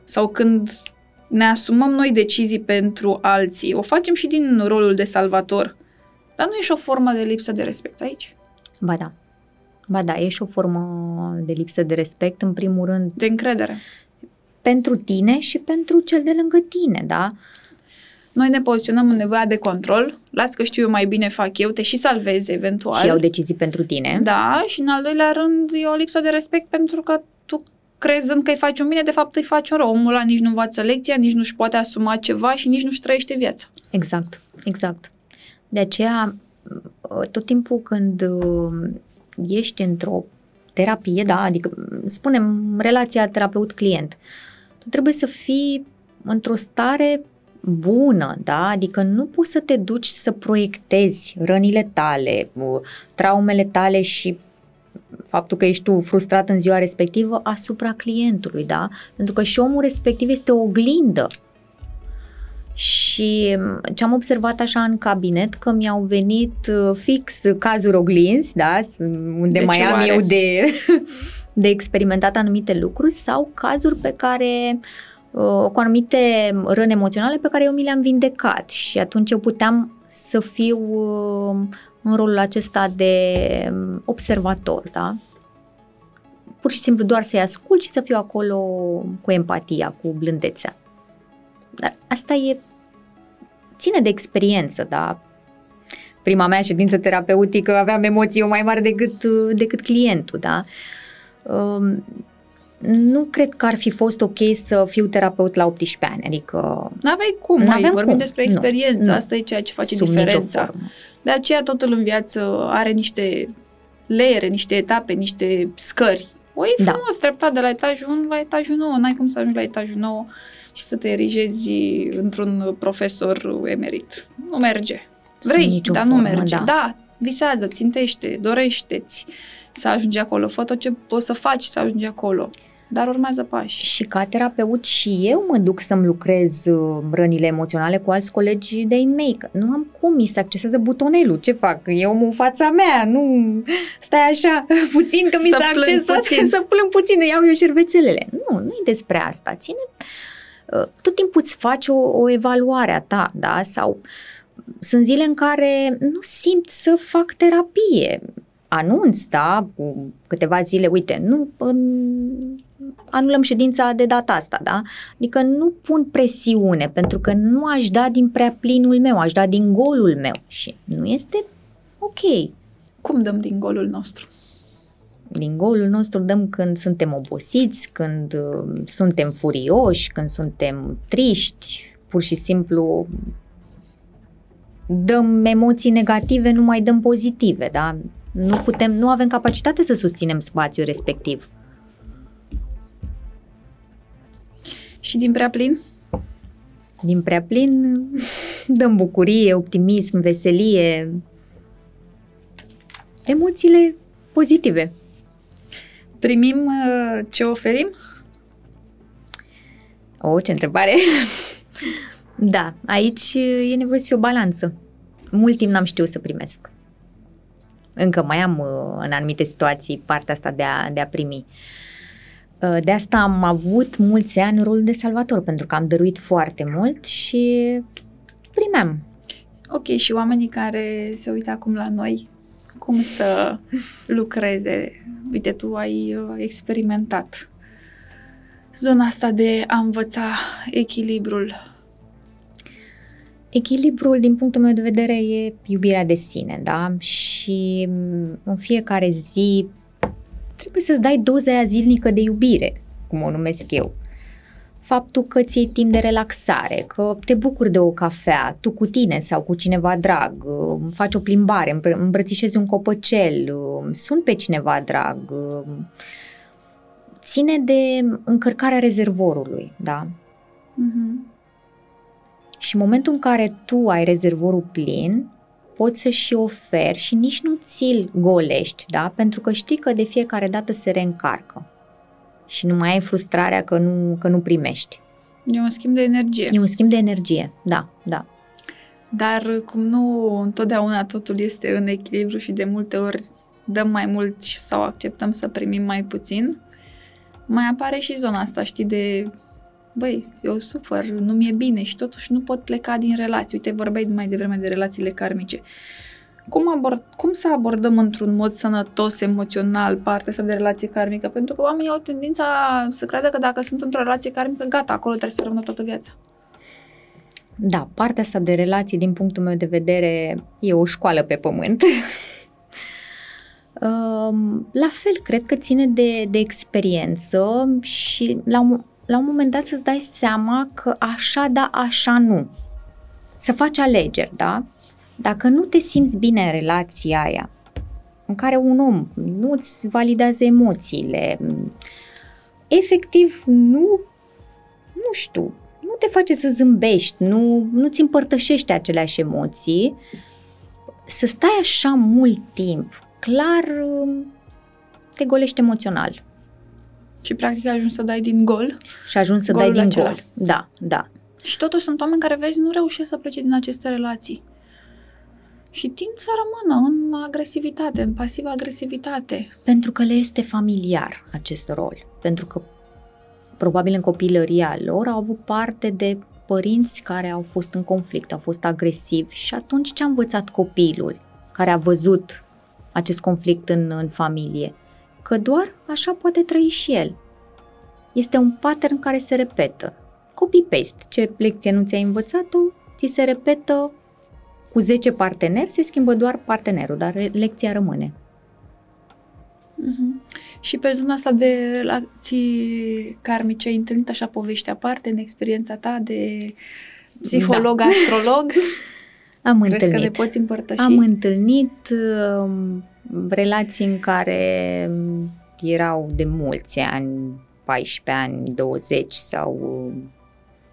sau când ne asumăm noi decizii pentru alții, o facem și din rolul de salvator. Dar nu e și o formă de lipsă de respect aici? Ba da. Ba da, e și o formă de lipsă de respect, în primul rând. De încredere. pentru tine și pentru cel de lângă tine, da? Noi ne poziționăm în nevoia de control, las că știu eu mai bine, fac eu, te și salvezi eventual. Și iau decizii pentru tine. Da, și în al doilea rând e o lipsă de respect pentru că tu crezând că îi faci un bine, de fapt îi faci un rău. Omul ăla nici nu învață lecția, nici nu-și poate asuma ceva și nici nu-și trăiește viața. Exact, exact. De aceea, tot timpul când uh, ești într-o terapie, da, adică spunem relația terapeut-client, tu trebuie să fii într-o stare bună, da? Adică nu poți să te duci să proiectezi rănile tale, traumele tale și faptul că ești tu frustrat în ziua respectivă asupra clientului, da? Pentru că și omul respectiv este o oglindă. Și ce am observat așa în cabinet, că mi-au venit uh, fix cazuri oglinzi, da? Unde de mai am oare? eu de, de experimentat anumite lucruri sau cazuri pe care uh, Uh, cu anumite răni emoționale pe care eu mi le-am vindecat și atunci eu puteam să fiu uh, în rolul acesta de um, observator, da? Pur și simplu doar să-i ascult și să fiu acolo cu empatia, cu blândețea. Dar asta e ține de experiență, da? Prima mea ședință terapeutică aveam emoții mai mari decât, uh, decât clientul, da? Um, nu cred că ar fi fost ok să fiu terapeut la 18 ani, adică... N-aveai cum, n vorbim cum. despre experiență, nu, asta nu. e ceea ce face Sub diferența. De aceea totul în viață are niște leere, niște etape, niște scări. O e da. frumos, da. treptat de la etajul 1 la etajul 9, n-ai cum să ajungi la etajul 9 și să te erigezi într-un profesor emerit. Nu merge. Vrei, dar formă, nu merge. Da. da, visează, țintește, dorește-ți să ajungi acolo, fă tot ce poți să faci să ajungi acolo dar urmează pași. Și ca terapeut și eu mă duc să-mi lucrez uh, rănile emoționale cu alți colegi de-ai mei, că nu am cum, mi se accesează butonelul, ce fac? Eu în fața mea, nu stai așa puțin că mi s-a accesat, puțin. să plâng puțin, iau eu șervețelele. Nu, nu e despre asta, ține uh, tot timpul îți faci o, o evaluare a ta, da? Sau sunt zile în care nu simt să fac terapie anunț, da, cu câteva zile, uite, nu anulăm ședința de data asta, da? Adică nu pun presiune, pentru că nu aș da din prea plinul meu, aș da din golul meu și nu este ok. Cum dăm din golul nostru? Din golul nostru dăm când suntem obosiți, când uh, suntem furioși, când suntem triști, pur și simplu dăm emoții negative, nu mai dăm pozitive, da? Nu putem, nu avem capacitate să susținem spațiul respectiv. Și din prea plin? Din prea plin dăm bucurie, optimism, veselie, emoțiile pozitive. Primim uh, ce oferim? O, ce întrebare! da, aici e nevoie să fie o balanță. Mult timp n-am știut să primesc. Încă mai am uh, în anumite situații partea asta de a, de a primi. Uh, de asta am avut mulți ani rolul de salvator, pentru că am dăruit foarte mult și primeam. Ok, și oamenii care se uită acum la noi, cum să lucreze? Uite, tu ai uh, experimentat zona asta de a învăța echilibrul Echilibrul, din punctul meu de vedere, e iubirea de sine, da? Și mm, în fiecare zi trebuie să-ți dai doza aia zilnică de iubire, cum o numesc eu. Faptul că ți iei timp de relaxare, că te bucuri de o cafea, tu cu tine sau cu cineva drag, faci o plimbare, îmbrățișezi un copăcel, sun pe cineva drag, ține de încărcarea rezervorului, da? Mm-hmm. Și în momentul în care tu ai rezervorul plin, poți să și oferi și nici nu ți-l golești, da? Pentru că știi că de fiecare dată se reîncarcă. Și nu mai ai frustrarea că nu, că nu primești. E un schimb de energie. E un schimb de energie, da, da. Dar cum nu întotdeauna totul este în echilibru și de multe ori dăm mai mult sau acceptăm să primim mai puțin, mai apare și zona asta, știi, de băi, eu sufăr, nu mi-e bine și totuși nu pot pleca din relații. Uite, vorbeai mai devreme de relațiile karmice. Cum, abord, cum să abordăm într-un mod sănătos, emoțional, partea asta de relație karmică? Pentru că oamenii au tendința să creadă că dacă sunt într-o relație karmică, gata, acolo trebuie să rămână toată viața. Da, partea asta de relații, din punctul meu de vedere, e o școală pe pământ. la fel, cred că ține de, de experiență și la un, la un moment dat să-ți dai seama că așa da, așa nu. Să faci alegeri, da? Dacă nu te simți bine în relația aia, în care un om nu-ți validează emoțiile, efectiv nu, nu știu, nu te face să zâmbești, nu, nu-ți împărtășește aceleași emoții, să stai așa mult timp, clar te golești emoțional. Și practic ajungi să dai din gol. Și ajungi să dai din acela. gol. Da, da. Și totuși sunt oameni care, vezi, nu reușesc să plece din aceste relații. Și tind să rămână în agresivitate, în pasivă agresivitate. Pentru că le este familiar acest rol. Pentru că probabil în copilăria lor au avut parte de părinți care au fost în conflict, au fost agresivi și atunci ce a învățat copilul care a văzut acest conflict în, în familie? Că doar așa poate trăi și el. Este un pattern care se repetă. Copy-paste. Ce lecție nu ți-ai învățat-o, ți se repetă cu 10 parteneri, se schimbă doar partenerul, dar lecția rămâne. Uh-huh. Și pe zona asta de relații karmice, ai întâlnit așa povești aparte în experiența ta de psiholog, da. astrolog? Am Crezi întâlnit. că ne poți împărtăși? Am întâlnit uh, relații în care erau de mulți ani, 14 ani, 20 sau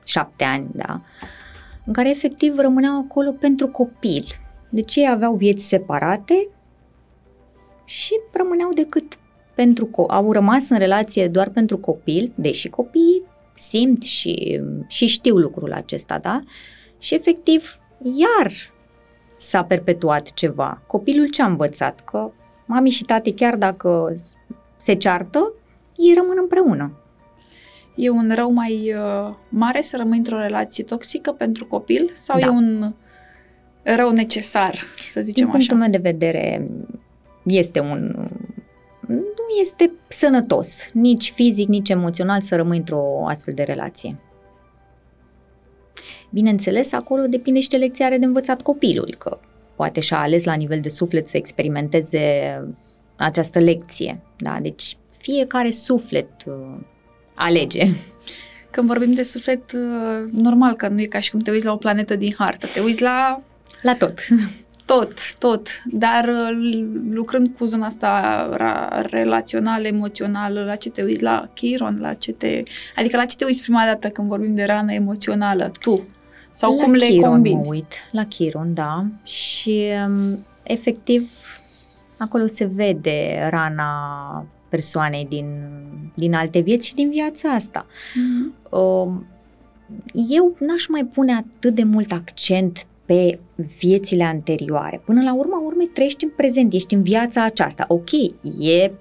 7 ani, da, în care efectiv rămâneau acolo pentru copil. Deci ei aveau vieți separate și rămâneau decât pentru co- au rămas în relație doar pentru copil, deși copiii simt și, și știu lucrul acesta, da? Și efectiv, iar s-a perpetuat ceva. Copilul ce a învățat? Că mami și tati, chiar dacă se ceartă, ei rămân împreună. E un rău mai uh, mare să rămâi într-o relație toxică pentru copil sau da. e un rău necesar, să zicem Din punctul meu de vedere, este un nu este sănătos, nici fizic, nici emoțional să rămâi într-o astfel de relație. Bineînțeles, acolo depinde și ce lecție are de învățat copilul, că poate și-a ales la nivel de suflet să experimenteze această lecție. Da? Deci fiecare suflet uh, alege. Când vorbim de suflet, uh, normal că nu e ca și cum te uiți la o planetă din hartă, te uiți la... La tot. Tot, tot, dar uh, lucrând cu zona asta relațională, emoțională, la ce te uiți, la Chiron, la ce te... Adică la ce te uiți prima dată când vorbim de rană emoțională, tu? Sau la cum le Chiron combini? mă uit, la Chiron, da, și um, efectiv acolo se vede rana persoanei din, din alte vieți și din viața asta. Mm-hmm. Eu n-aș mai pune atât de mult accent pe viețile anterioare. Până la urma urmei trăiești în prezent, ești în viața aceasta. Ok, e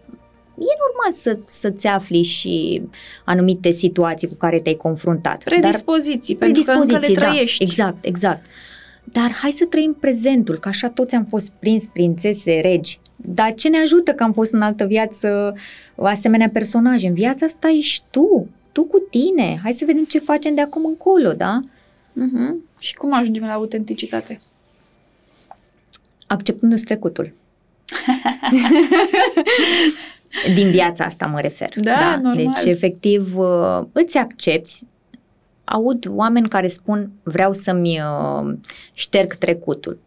e normal să, să-ți afli și anumite situații cu care te-ai confruntat. Predispoziții, dar, pentru predispoziții, că încă le da, trăiești. Da, exact, exact. Dar hai să trăim prezentul, că așa toți am fost prins prințese, regi. Dar ce ne ajută că am fost în altă viață asemenea personaje? În viața asta ești tu, tu cu tine. Hai să vedem ce facem de acum încolo, da? Uh-huh. Și cum ajungem la autenticitate? Acceptându-ți trecutul. Din viața asta mă refer. Da, da? normal. Deci, efectiv, uh, îți accepti. Aud oameni care spun vreau să-mi uh, șterg trecutul.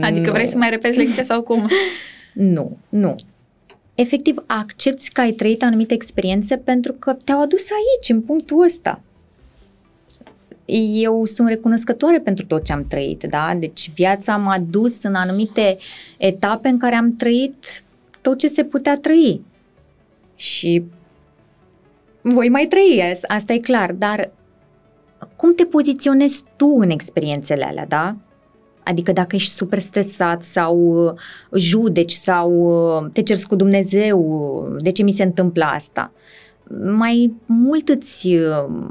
Adică vrei să mai repezi lecția sau cum? Nu, nu. Efectiv, accepti că ai trăit anumite experiențe pentru că te-au adus aici, în punctul ăsta eu sunt recunoscătoare pentru tot ce am trăit, da? Deci viața m-a dus în anumite etape în care am trăit tot ce se putea trăi. Și voi mai trăi, asta e clar, dar cum te poziționezi tu în experiențele alea, da? Adică dacă ești super stresat sau uh, judeci sau uh, te cerți cu Dumnezeu, uh, de ce mi se întâmplă asta? mai mult îți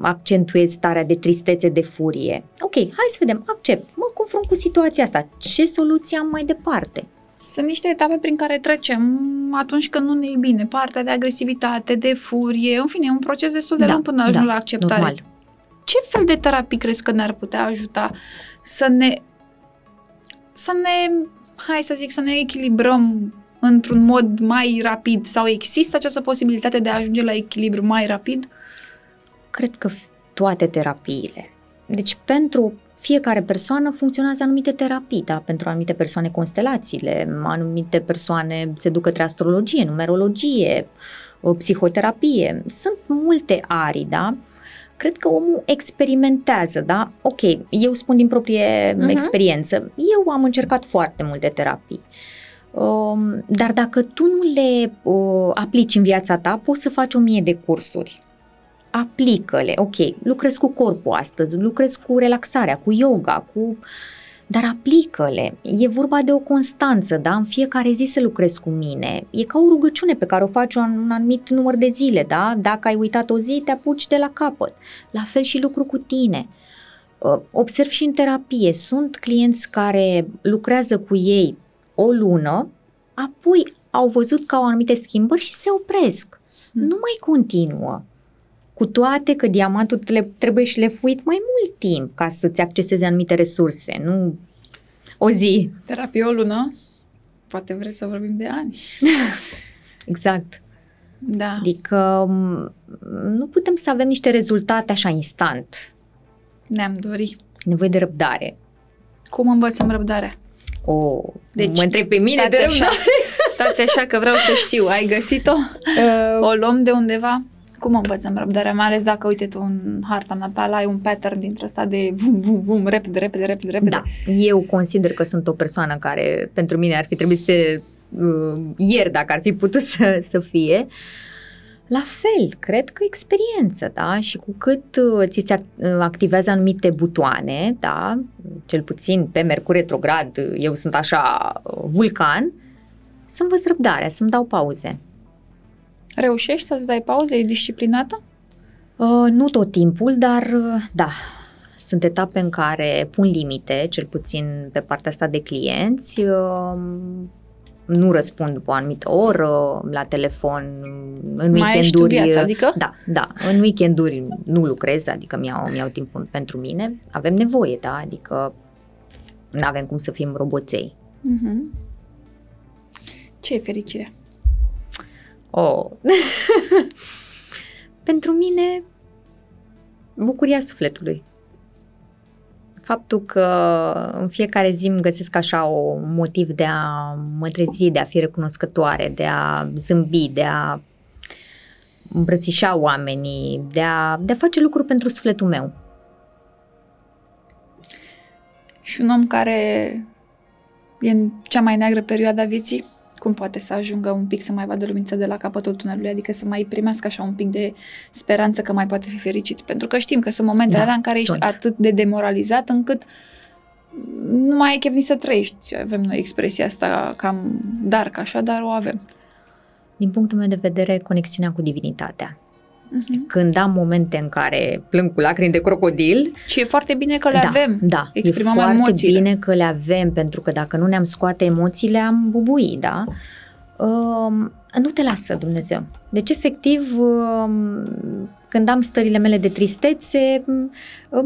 accentuezi starea de tristețe, de furie. Ok, hai să vedem, accept, mă confrunt cu situația asta? Ce soluție am mai departe? Sunt niște etape prin care trecem atunci când nu ne e bine. Partea de agresivitate, de furie, în fine, e un proces destul de Da, lung până ajung da, la acceptare. Normal. Ce fel de terapii crezi că ne-ar putea ajuta să ne să ne, hai să zic, să ne echilibrăm într-un mod mai rapid sau există această posibilitate de a ajunge la echilibru mai rapid? Cred că toate terapiile. Deci pentru fiecare persoană funcționează anumite terapii, da? Pentru anumite persoane constelațiile, anumite persoane se duc către astrologie, numerologie, o psihoterapie. Sunt multe arii, da? Cred că omul experimentează, da? Ok, eu spun din proprie Mhm. uh-huh. experiență. Eu am încercat foarte multe terapii. Um, dar dacă tu nu le uh, aplici în viața ta, poți să faci o mie de cursuri aplică-le. Ok, lucrez cu corpul astăzi, lucrez cu relaxarea, cu yoga, cu... Dar aplică-le. E vorba de o constanță, da? În fiecare zi să lucrezi cu mine. E ca o rugăciune pe care o faci un, un anumit număr de zile, da? Dacă ai uitat o zi, te apuci de la capăt. La fel și lucru cu tine. Uh, Observ și în terapie. Sunt clienți care lucrează cu ei o lună, apoi au văzut că au anumite schimbări și se opresc. Nu mai continuă. Cu toate că diamantul le, trebuie și le fuit mai mult timp ca să-ți acceseze anumite resurse, nu o zi. Terapie o lună? Poate vreți să vorbim de ani. Exact. Da. Adică m, nu putem să avem niște rezultate așa instant. Ne-am dori. E nevoie de răbdare. Cum învățăm răbdarea? O, Deci, deci, mă întreb pe mine Stați de așa, răbdare. stați așa că vreau să știu. Ai găsit-o? Uh, O luăm de undeva? Cum învățăm răbdarea? Mai ales dacă, uite tu, în harta natală ai un pattern dintre ăsta de vum, vum, vum, repede, repede, repede, repede. Da, eu consider că sunt o persoană care pentru mine ar fi trebuit să uh, ieri dacă ar fi putut să, să fie. La fel, cred că experiență, da? Și cu cât uh, ți se ac- uh, activează anumite butoane, da? Cel puțin pe Mercur retrograd, uh, eu sunt așa uh, vulcan, să învăț răbdarea, să-mi dau pauze. Reușești să-ți dai pauze? E disciplinată? Uh, nu tot timpul, dar uh, da, sunt etape în care pun limite, cel puțin pe partea asta de clienți. Uh, nu răspund după o anumită oră la telefon, în Mai ești tu weekenduri. viața, adică? Da, da. În weekenduri nu lucrez, adică mi-au, mi-au timp pentru mine. Avem nevoie, da, adică nu avem cum să fim roboței. Mhm. Ce e fericirea? Oh. Pentru mine, bucuria sufletului. Faptul că în fiecare zi îmi găsesc așa un motiv de a mă trezi, de a fi recunoscătoare, de a zâmbi, de a îmbrățișa oamenii, de a, de a face lucruri pentru sufletul meu. Și un om care e în cea mai neagră perioadă a vieții, cum poate să ajungă un pic să mai vadă lumința de la capătul tunelului, adică să mai primească așa un pic de speranță că mai poate fi fericit. Pentru că știm că sunt momentele Da, alea în care sunt. ești atât de demoralizat încât nu mai ai chef nici să trăiești. Avem noi expresia asta cam dark așa, dar o avem. Din punctul meu de vedere, conexiunea cu divinitatea. Uh-huh. Când am momente în care plâng cu lacrimi de crocodil, Și e foarte bine că le da, avem. Da, Exprimăm e foarte emoțiile. bine că le avem, pentru că dacă nu ne-am scoate emoțiile, am bubui, da? Um, nu te lasă Dumnezeu. Deci, efectiv, um, când am stările mele de tristețe, m,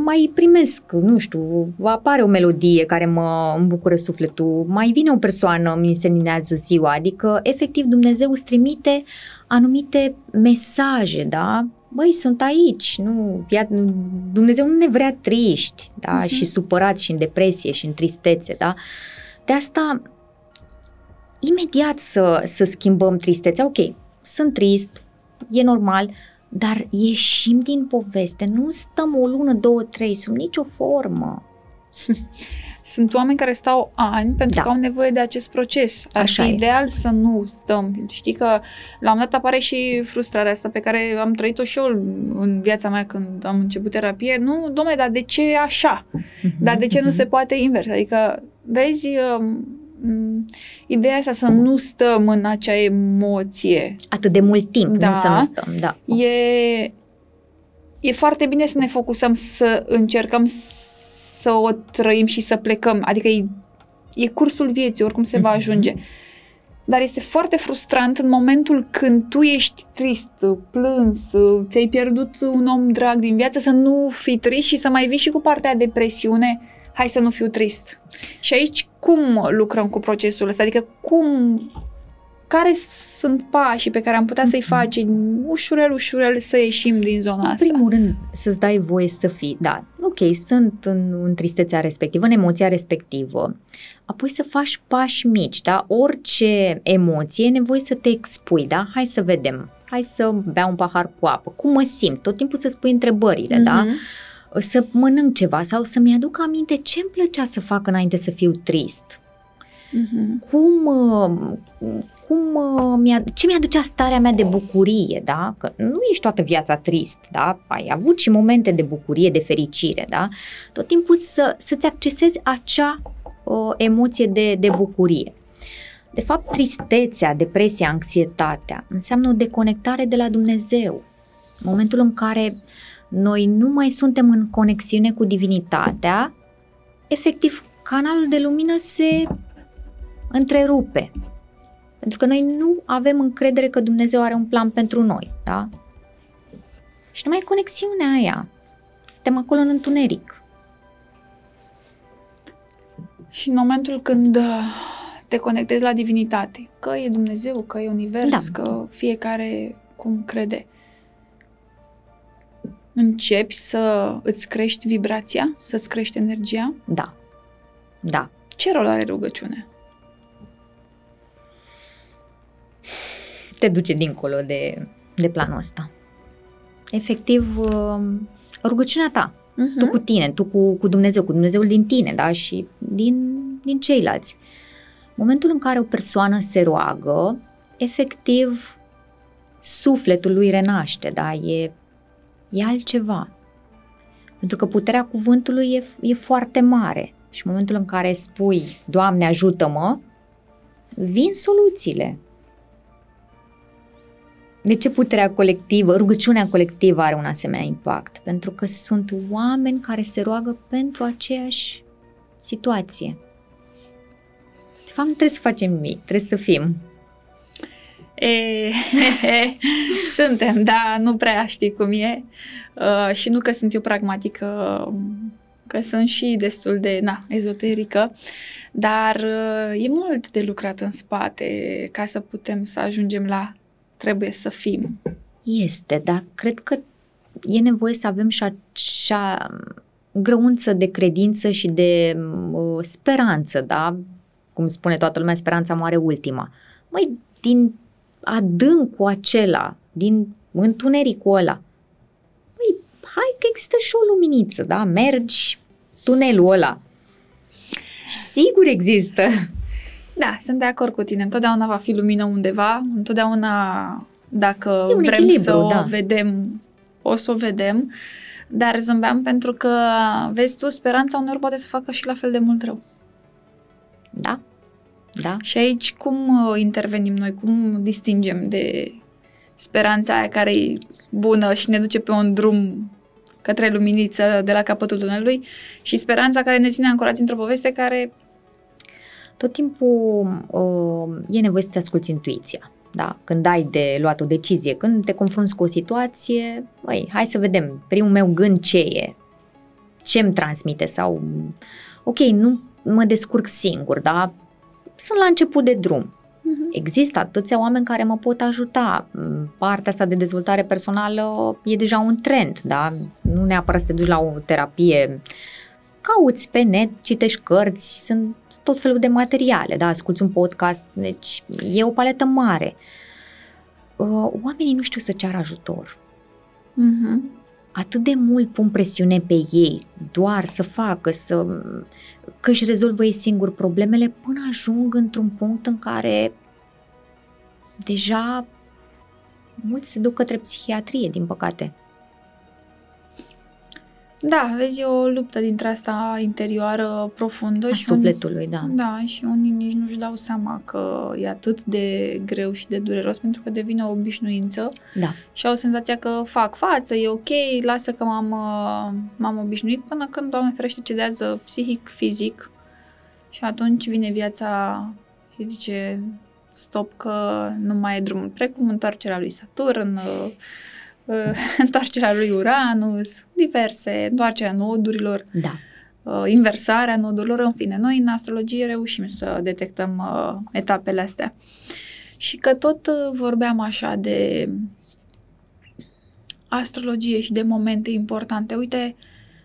mai primesc, nu știu, apare o melodie care mă îmbucură sufletul, mai vine o persoană, mi seninează ziua, adică, efectiv, Dumnezeu îți trimite anumite mesaje, da? Băi, sunt aici, nu, via- Dumnezeu nu ne vrea triști, da, Mhm. și supărați și în depresie și în tristețe, da? De asta, imediat să, să schimbăm tristețea, ok, sunt trist, e normal, dar ieșim din poveste, nu stăm o lună, două, trei, sub nicio formă. Sunt oameni care stau ani pentru Da. că au nevoie de acest proces. Ar Așa fi e. ideal să nu stăm. Știi că la un dat apare și frustrarea asta pe care am trăit-o și eu în viața mea când am început terapie. Nu, domnule, dar de ce e așa? Dar de ce nu se poate invers? Adică, vezi, um, m, ideea asta să nu stăm în acea emoție Atât de mult timp, Da. nu să nu stăm, da. e, e foarte bine să ne focusăm să încercăm să o trăim și să plecăm. Adică e, e cursul vieții, oricum se va Mhm. ajunge. Dar este foarte frustrant în momentul când tu ești trist, plâns, ți-ai pierdut un om drag din viață, să nu fii trist și să mai vii și cu partea de depresiune. Hai să nu fiu trist. Și aici cum lucrăm cu procesul ăsta? Adică cum care sunt pașii pe care am putea să-i Mhm. facem ușurel, ușurel să ieșim din zona În asta? primul rând, să-ți dai voie să fii, da, ok, sunt în, în tristețea respectivă, în emoția respectivă, apoi să faci pași mici, da, orice emoție e nevoie să te expui, da, hai să vedem, hai să beau un pahar cu apă, cum mă simt, tot timpul să spui întrebările, da, Mhm. să mănânc ceva sau să-mi aduc aminte ce îmi plăcea să fac înainte să fiu trist, Mhm. cum, uh, cum uh, mi-a, ce mi-aducea starea mea de bucurie, da? Că nu ești toată viața trist, da? Ai avut și momente de bucurie, de fericire, da? Tot timpul să, să-ți accesezi acea uh, emoție de, de bucurie. De fapt, tristețea, depresia, anxietatea înseamnă o deconectare de la Dumnezeu. În momentul în care noi nu mai suntem în conexiune cu divinitatea, efectiv, canalul de lumină se întrerupe. Pentru că noi nu avem încredere că Dumnezeu are un plan pentru noi, da? Și nu mai e conexiunea aia. Suntem acolo în întuneric. Și în momentul când uh, te conectezi la divinitate, că e Dumnezeu, că e univers, Da. că fiecare cum crede, începi să îți crești vibrația, să-ți crești energia. Da. Da. Ce rol are rugăciunea? Te duce dincolo de, de planul ăsta. Efectiv, uh, rugăciunea ta, Uh-huh. tu cu tine, tu cu, cu Dumnezeu, cu Dumnezeul din tine, da? Și din, din ceilalți. Momentul în care o persoană se roagă, efectiv, sufletul lui renaște, da? E, e altceva. Pentru că puterea cuvântului e, e foarte mare. Și în momentul în care spui, Doamne, ajută-mă, vin soluțiile. De ce puterea colectivă, rugăciunea colectivă are un asemenea impact? Pentru că sunt oameni care se roagă pentru aceeași situație. De fapt, nu trebuie să facem nimic, trebuie să fim. E, suntem, da, nu prea știi cum e. Uh, și nu că sunt eu pragmatică, um, că sunt și destul de, na, ezoterică, dar uh, e mult de lucrat în spate ca să putem să ajungem la trebuie să fim. Este, dar cred că e nevoie să avem și acea grăunță de credință și de uh, speranță, da? Cum spune toată lumea, speranța moare ultima. Măi, din adâncul acela, din întunericul ăla, măi, hai că există și o luminiță, da? Mergi tunelul ăla. Și sigur există. Da, sunt de acord cu tine. Întotdeauna va fi lumină undeva, întotdeauna dacă E un vrem echilibru, să o da. vedem, o să o vedem. Dar zâmbeam pentru că, vezi tu, speranța uneori poate să facă și la fel de mult rău. Da? Da? Și aici cum uh, intervenim noi? Cum distingem de speranța aia care e bună și ne duce pe un drum către luminiță de la capătul tunelului și speranța care ne ține ancorați într-o poveste care tot timpul uh, e nevoie să-ți asculti intuiția. Da? Când ai de luat o decizie, când te confrunți cu o situație, băi, hai să vedem, primul meu gând ce e, ce îmi transmite sau, ok, nu mă descurc singur, da? Sunt la început de drum. Există atâția oameni care mă pot ajuta. Partea asta de dezvoltare personală e deja un trend, da? Nu neapărat să te duci la o terapie. Cauți pe net, citești cărți, sunt tot felul de materiale, da? Asculți un podcast, deci e o paletă mare. Uh, Oamenii nu știu să ceară ajutor. Mhm. Atât de mult pun presiune pe ei, doar să facă, să, că își rezolvă ei singuri problemele până ajung într-un punct în care deja mulți se duc către psihiatrie, din păcate. Da, vezi, e o luptă dintre asta interioară profundă. A și sufletului, unii, da. Da, și unii nici nu-și dau seama că e atât de greu și de dureros pentru că devine o obișnuință Da. și au senzația că fac față, e ok, lasă că m-am, uh, m-am obișnuit până când, Doamne ferește, cedează psihic, fizic și atunci vine viața și zice stop că nu mai e drumul, precum întoarcerea lui Saturn, uh, uh, întoarcerea lui Uranus, diverse, întoarcerea nodurilor, Da. uh, inversarea nodurilor, în fine, noi în astrologie reușim să detectăm uh, etapele astea. Și că tot uh, vorbeam așa de astrologie și de momente importante. Uite,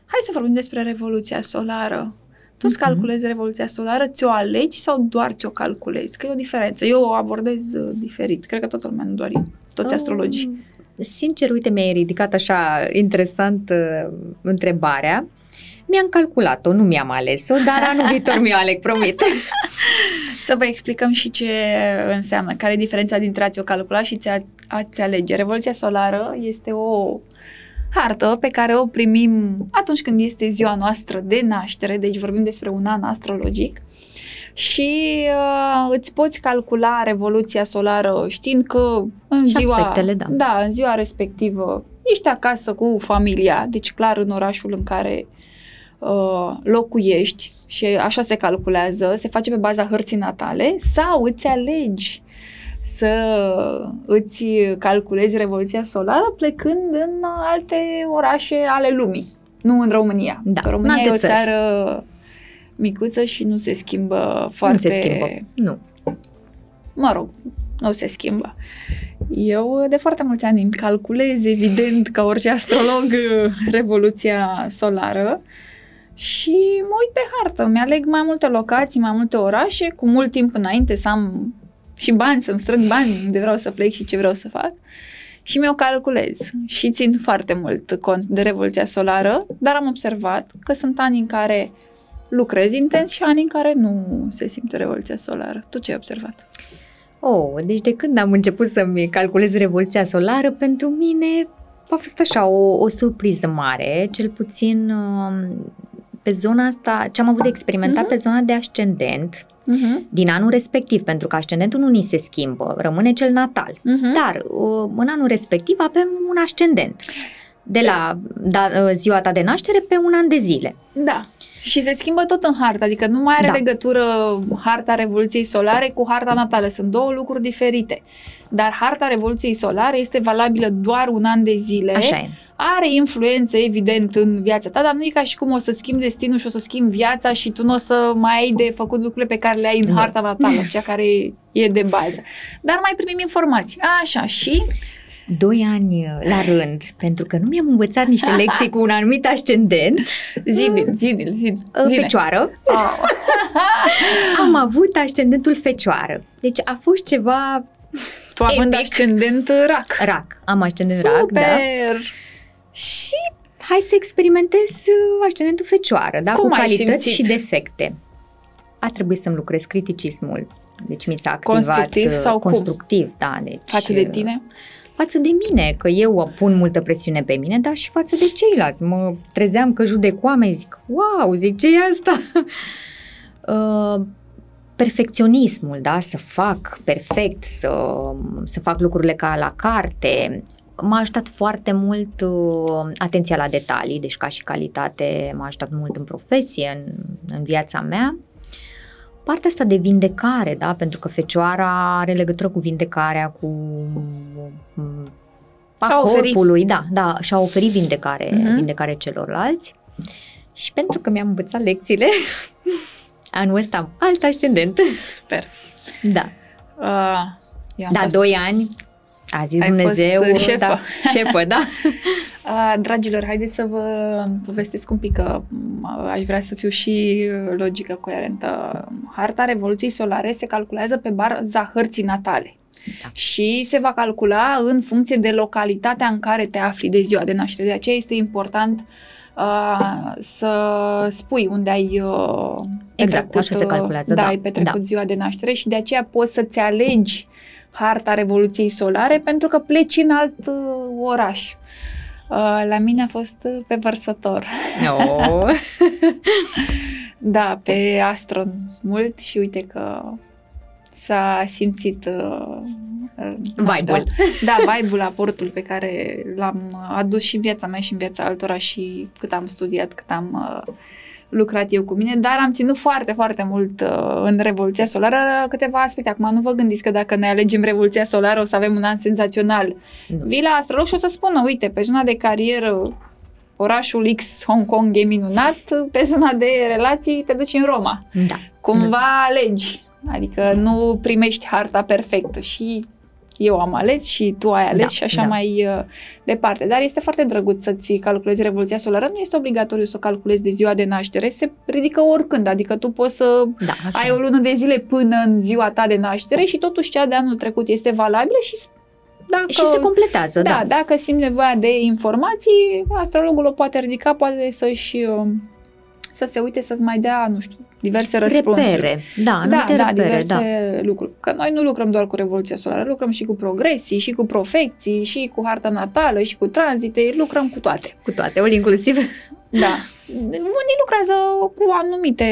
hai să vorbim despre Revoluția Solară. Tu îți Mhm. calculezi Revoluția Solară, ți-o alegi sau doar ți-o calculezi? Că e o diferență. Eu o abordez uh, diferit. Cred că toată lumea, nu doar eu. Toți astrologii. Um, Sincer, uite, mi-ai ridicat așa interesant uh, întrebarea. Mi-am calculat-o, nu mi-am ales-o, dar anul viitor mi-o aleg, promit. Să vă explicăm și ce înseamnă, care e diferența dintre a-ți o calcula și a, a-ți alege. Revoluția solară este o hartă pe care o primim atunci când este ziua noastră de naștere, deci vorbim despre un an astrologic și uh, îți poți calcula revoluția solară știind că în Și ziua, aspectele, da. da, în ziua respectivă ești acasă cu familia, deci clar în orașul în care uh, locuiești și așa se calculează, se face pe baza hărții natale sau îți alegi să îți calculezi revoluția solară plecând în alte orașe ale lumii, nu în România. Da, Că România în e o alte țări. țară micuță și nu se schimbă foarte... Nu se schimbă. Nu. Mă rog, nu se schimbă. Eu de foarte mulți ani îmi calculez, evident, ca orice astrolog, revoluția solară și mă uit pe hartă, mi-aleg mai multe locații, mai multe orașe, cu mult timp înainte să am și bani, să-mi strâng bani unde vreau să plec și ce vreau să fac și mi-o calculez și țin foarte mult cont de revoluția solară, dar am observat că sunt ani în care lucrez intens și ani în care nu se simte revoluția solară. Tu ce ai observat? Oh, deci de când am început să-mi calculez revoluția solară, pentru mine a fost așa o, o surpriză mare, cel puțin um, pe zona asta, ce am avut de experimentat Mhm. pe zona de ascendent Uh-huh. din anul respectiv, pentru că ascendentul nu ni se schimbă, rămâne cel natal. Uh-huh. Dar uh, în anul respectiv avem un ascendent de la da, uh, ziua ta de naștere pe un an de zile. Da. Și se schimbă tot în harta, adică nu mai are Da. legătură harta Revoluției Solare cu harta natală. Sunt două lucruri diferite. Dar harta Revoluției Solare este valabilă doar un an de zile. Așa e. Are influență, evident, în viața ta, dar nu e ca și cum o să schimbi destinul și o să schimbi viața și tu nu o să mai ai de făcut lucrurile pe care le ai în Nu. harta natală, cea care e de bază. Dar mai primim informații. Așa, și Doi ani uh, la rând, pentru că nu mi-am învățat niște lecții cu un anumit ascendent, zidil, zidil, zid. uh, zine. fecioară, Oh. am avut ascendentul fecioară. Deci a fost ceva Tu având Epic. ascendent rac. rac. Am ascendent rac, da. Super! Și hai să experimentez uh, ascendentul fecioară, da? Cum cu ai calități simțit? și defecte. A trebuit să-mi lucrez criticismul. Deci mi s-a activat Constructiv uh, sau cum? constructiv, da, deci Față de uh, tine? Față de mine, că eu pun multă presiune pe mine, dar și față de ceilalți. Mă trezeam că judec oameni, zic, wow, zic, ce e asta? uh, perfecționismul, da, să fac perfect, să, să fac lucrurile ca la carte. M-a ajutat foarte mult uh, atenția la detalii, deci ca și calitate m-a ajutat mult în profesie, în, în viața mea. Partea asta de vindecare, da, pentru că fecioara are legătură cu vindecarea, cu m, a A oferi. corpului, da, da, și-a oferit vindecare, Mhm. vindecare celorlalți. Și pentru că mi-am învățat lecțiile, anul ăsta am alt ascendent. Super. Da, Uh, eu am da, fost doi ani, a zis Ai Dumnezeu. fost, uh, șefă. Da, șefă, da. Uh, dragilor, haideți să vă povestesc un pic că m, aș vrea să fiu și uh, logică, coerentă. Harta Revoluției Solare se calculează pe baza hărții natale. Da. Și se va calcula în funcție de localitatea în care te afli de ziua de naștere. De aceea este important uh, să spui unde ai uh, Exact, așa se calculează, da, da, ai petrecut da. ziua de naștere și de aceea poți să-ți alegi harta Revoluției Solare pentru că pleci în alt uh, oraș. Uh, la mine a fost uh, pe vărsător. Oh. da, pe Astron mult și uite că s-a simțit uh, uh, vibe-ul. Da, vibe-ul, aportul pe care l-am adus și în viața mea și în viața altora și cât am studiat, cât am uh, lucrat eu cu mine, dar am ținut foarte, foarte mult uh, în Revoluția Solară câteva aspecte. Acum nu vă gândiți că dacă ne alegem Revoluția Solară o să avem un an senzațional. Nu. Vii la astrolog și o să spună, uite, pe zona de carieră orașul X Hong Kong e minunat, pe zona de relații te duci în Roma. Da. Cumva alegi, adică nu primești harta perfectă și eu am ales și tu ai ales Da, și așa da. mai uh, departe. Dar este foarte drăguț să-ți calculezi revoluția solară. Nu este obligatoriu să o calculezi de ziua de naștere, se ridică oricând, adică tu poți să Da, așa. ai o lună de zile până în ziua ta de naștere și totuși cea de anul trecut este valabilă și s- dacă, Și se completează, da, da. dacă simți nevoia de informații, astrologul o poate ridica, poate să-și um, să se uite să-ți mai dea, nu știu, diverse răspunsuri. Repere, da, Da, anumite da, repere, diverse da. lucruri. Că noi nu lucrăm doar cu Revoluția Solară, lucrăm și cu progresii, și cu profecții, și cu harta natală, și cu tranzite, lucrăm cu toate. Cu toate, ori inclusiv. Da. Unii lucrează cu anumite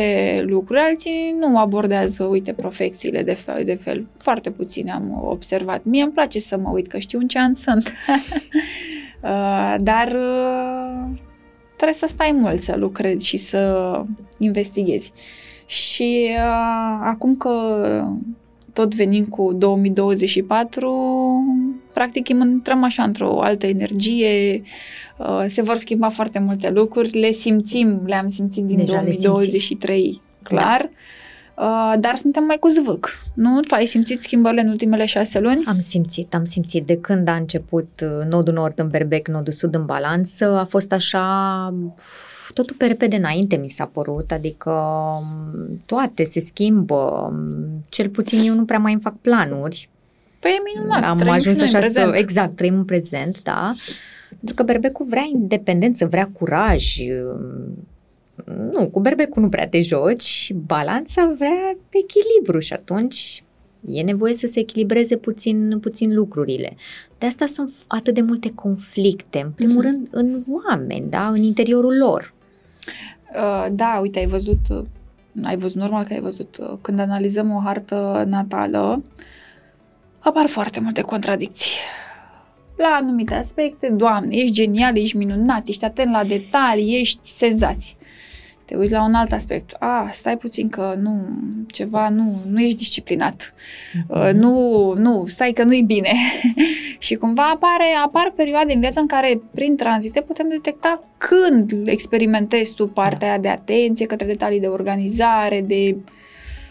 lucruri, alții nu abordează, uite, profecțiile de fel, de fel. Foarte puține am observat. Mie îmi place să mă uit, că știu în ce an sunt. Uh, Dar uh, trebuie să stai mult să lucrezi și să investighezi. Și uh, acum că tot venim cu 2024, practic intrăm așa într-o altă energie, uh, se vor schimba foarte multe lucruri, le simțim, le-am simțit din Deja le 2023, clar, uh, dar suntem mai cu zvâc, nu? Tu ai simțit schimbările în ultimele șase luni? Am simțit, am simțit. De când a început uh, nodul nord în berbec, nodul sud în balanță, a fost așa uf, totul pe repede înainte mi s-a părut, adică um, toate se schimbă, um, cel puțin eu nu prea mai îmi fac planuri. Păi e minunat, am trăim ajuns și noi în așa să, prezent. exact, trăim în prezent, da. Pentru că berbecul vrea independență, vrea curaj. Um, Nu, cu berbecul nu prea te joci, balanța vrea echilibru și atunci e nevoie să se echilibreze puțin, puțin lucrurile. De asta sunt atât de multe conflicte, în primul Mhm. rând în oameni, da, în interiorul lor. Uh, da, uite, ai văzut, uh, ai văzut, normal că ai văzut, uh, când analizăm o hartă natală, apar foarte multe contradicții. La anumite aspecte, Doamne, ești genial, ești minunat, ești atent la detalii, ești senzații. Te uiți la un alt aspect. A, stai puțin că nu, ceva, nu, nu ești disciplinat. Uh, nu, nu, stai că nu-i bine. și cumva apare, apar perioade în viață în care, prin tranzite, putem detecta când experimentezi tu partea aia de atenție către detalii de organizare, de,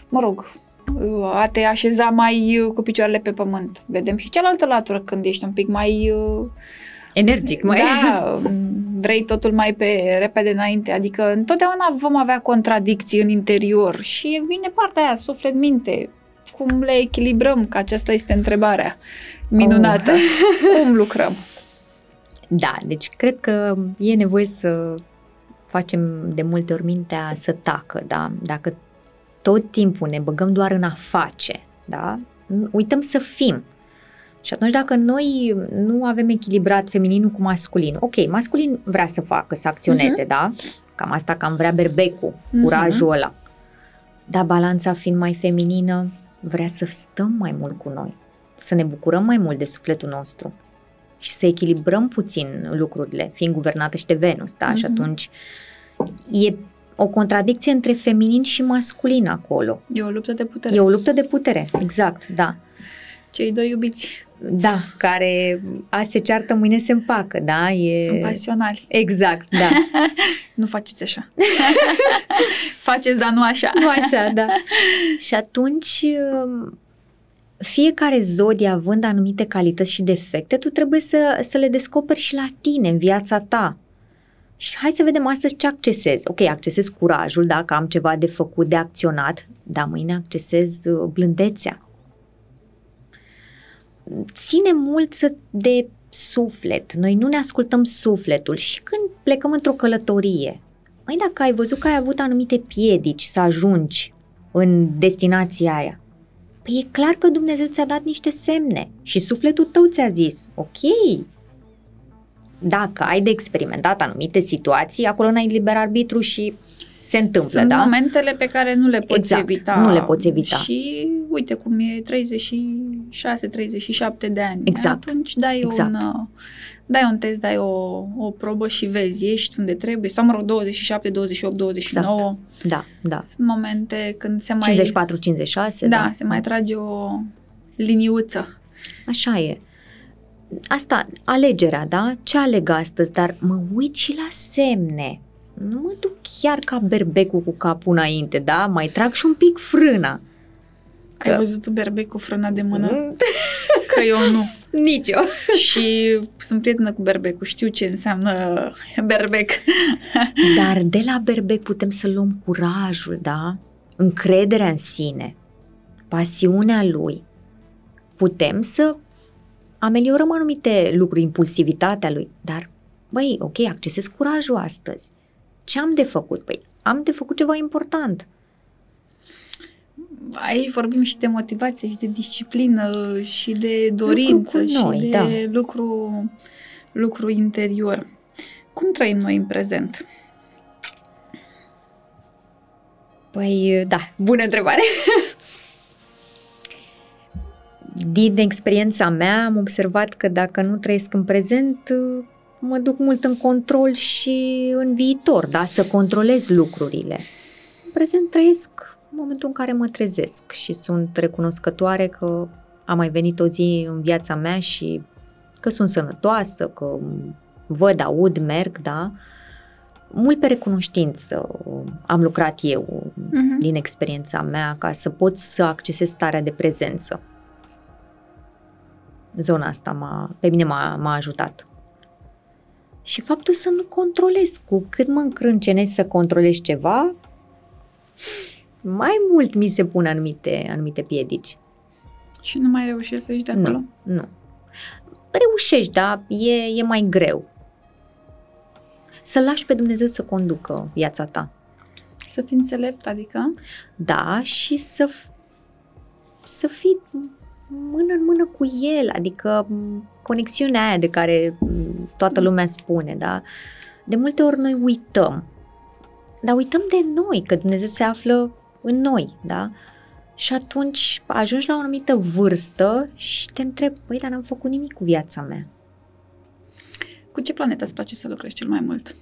mă rog, uh, a te așeza mai uh, cu picioarele pe pământ. Vedem și cealaltă latură când ești un pic mai... uh, Energic, mai. Da, vrei totul mai pe repede înainte. Adică întotdeauna vom avea contradicții în interior și vine partea aia, suflet-minte. Cum le echilibrăm? Că aceasta este întrebarea minunată. Oh. Cum lucrăm? Da, deci cred că e nevoie să facem de multe ori mintea să tacă, da? Dacă tot timpul ne băgăm doar în a face, da? Uităm să fim. Și atunci dacă noi nu avem echilibrat femininul cu masculin, ok, masculin vrea să facă, să acționeze, uh-huh. da? Cam asta cam vrea berbecul, curajul uh-huh. ăla. Dar balanța fiind mai feminină, vrea să stăm mai mult cu noi, să ne bucurăm mai mult de sufletul nostru și să echilibrăm puțin lucrurile, fiind guvernată și de Venus, da? Uh-huh. Și atunci e o contradicție între feminin și masculin acolo. E o luptă de putere. E o luptă de putere, exact, da. Cei doi iubiți. Da, care azi se ceartă, mâine se împacă, da? E... Sunt pasionali. Exact, da. nu faceți așa. faceți, dar nu așa. nu așa, da. Și atunci fiecare zodie având anumite calități și defecte, tu trebuie să, să le descoperi și la tine, în viața ta. Și hai să vedem astăzi ce accesez. Ok, accesez curajul, dacă am ceva de făcut, de acționat, dar mâine accesez blândețea. Ține mult să de suflet. Noi nu ne ascultăm sufletul și când plecăm într-o călătorie, mai dacă ai văzut că ai avut anumite piedici să ajungi în destinația aia, păi e clar că Dumnezeu ți-a dat niște semne și sufletul tău ți-a zis, ok, dacă ai de experimentat anumite situații, acolo n-ai liber arbitru și se întâmplă, Sunt da? momentele pe care nu le poți Exact, evita. nu le poți evita. Și uite cum e 36-37 de ani. Exact, Atunci dai, exact. un, uh, dai un test, dai o, o probă și vezi, ești unde trebuie. Sau mă rog, 27, 28, 29. Exact. Da, da. Sunt momente când se mai... 54-56, da, da. se mai trage o liniuță. Așa e. Asta, alegerea, da? Ce aleg astăzi? Dar mă uit și la semne. Nu mă duc chiar ca berbecul cu capul înainte, da? Mai trag și un pic frâna. Ai Că- văzut tu berbec cu frâna de mână? Mm, Că eu nu. Nici eu. și sunt prietenă cu berbecul, știu ce înseamnă berbec. Dar de la berbec putem să luăm curajul, da? Încrederea în sine, pasiunea lui. Putem să ameliorăm anumite lucruri, impulsivitatea lui, dar, băi, ok, accesez curajul astăzi. Ce am de făcut? Păi, am de făcut ceva important. Aici vorbim și de motivație și de disciplină și de dorință cu noi, și de da. lucru, lucru interior. Cum trăim noi în prezent? Păi, da, bună întrebare. Din experiența mea am observat că dacă nu trăiesc în prezent, mă duc mult în control și în viitor, da? Să controlez lucrurile. În prezent trăiesc în momentul în care mă trezesc și sunt recunoscătoare că a mai venit o zi în viața mea și că sunt sănătoasă, că văd, aud, merg, da? Mult pe recunoștință am lucrat eu Mhm. din experiența mea ca să pot să accesez starea de prezență. Zona asta m-a, pe mine m-a, m-a ajutat. Și faptul să nu controlez, cu cât mă încrâncenesc să controlez ceva, mai mult mi se pun anumite, anumite piedici. Și nu mai reușești să ieși de acolo? Nu, nu. Reușești, dar e, e mai greu. Să lași pe Dumnezeu să conducă viața ta. Să fii înțelept, adică? Da, și să, f- să fii mână în mână cu el, adică m, conexiunea aia de care m, toată lumea spune, da? De multe ori noi uităm, dar uităm de noi, că Dumnezeu se află în noi, da? Și atunci ajungi la o anumită vârstă și te întrebi, băi, dar n-am făcut nimic cu viața mea. Cu ce planetă îți place să lucrezi cel mai mult?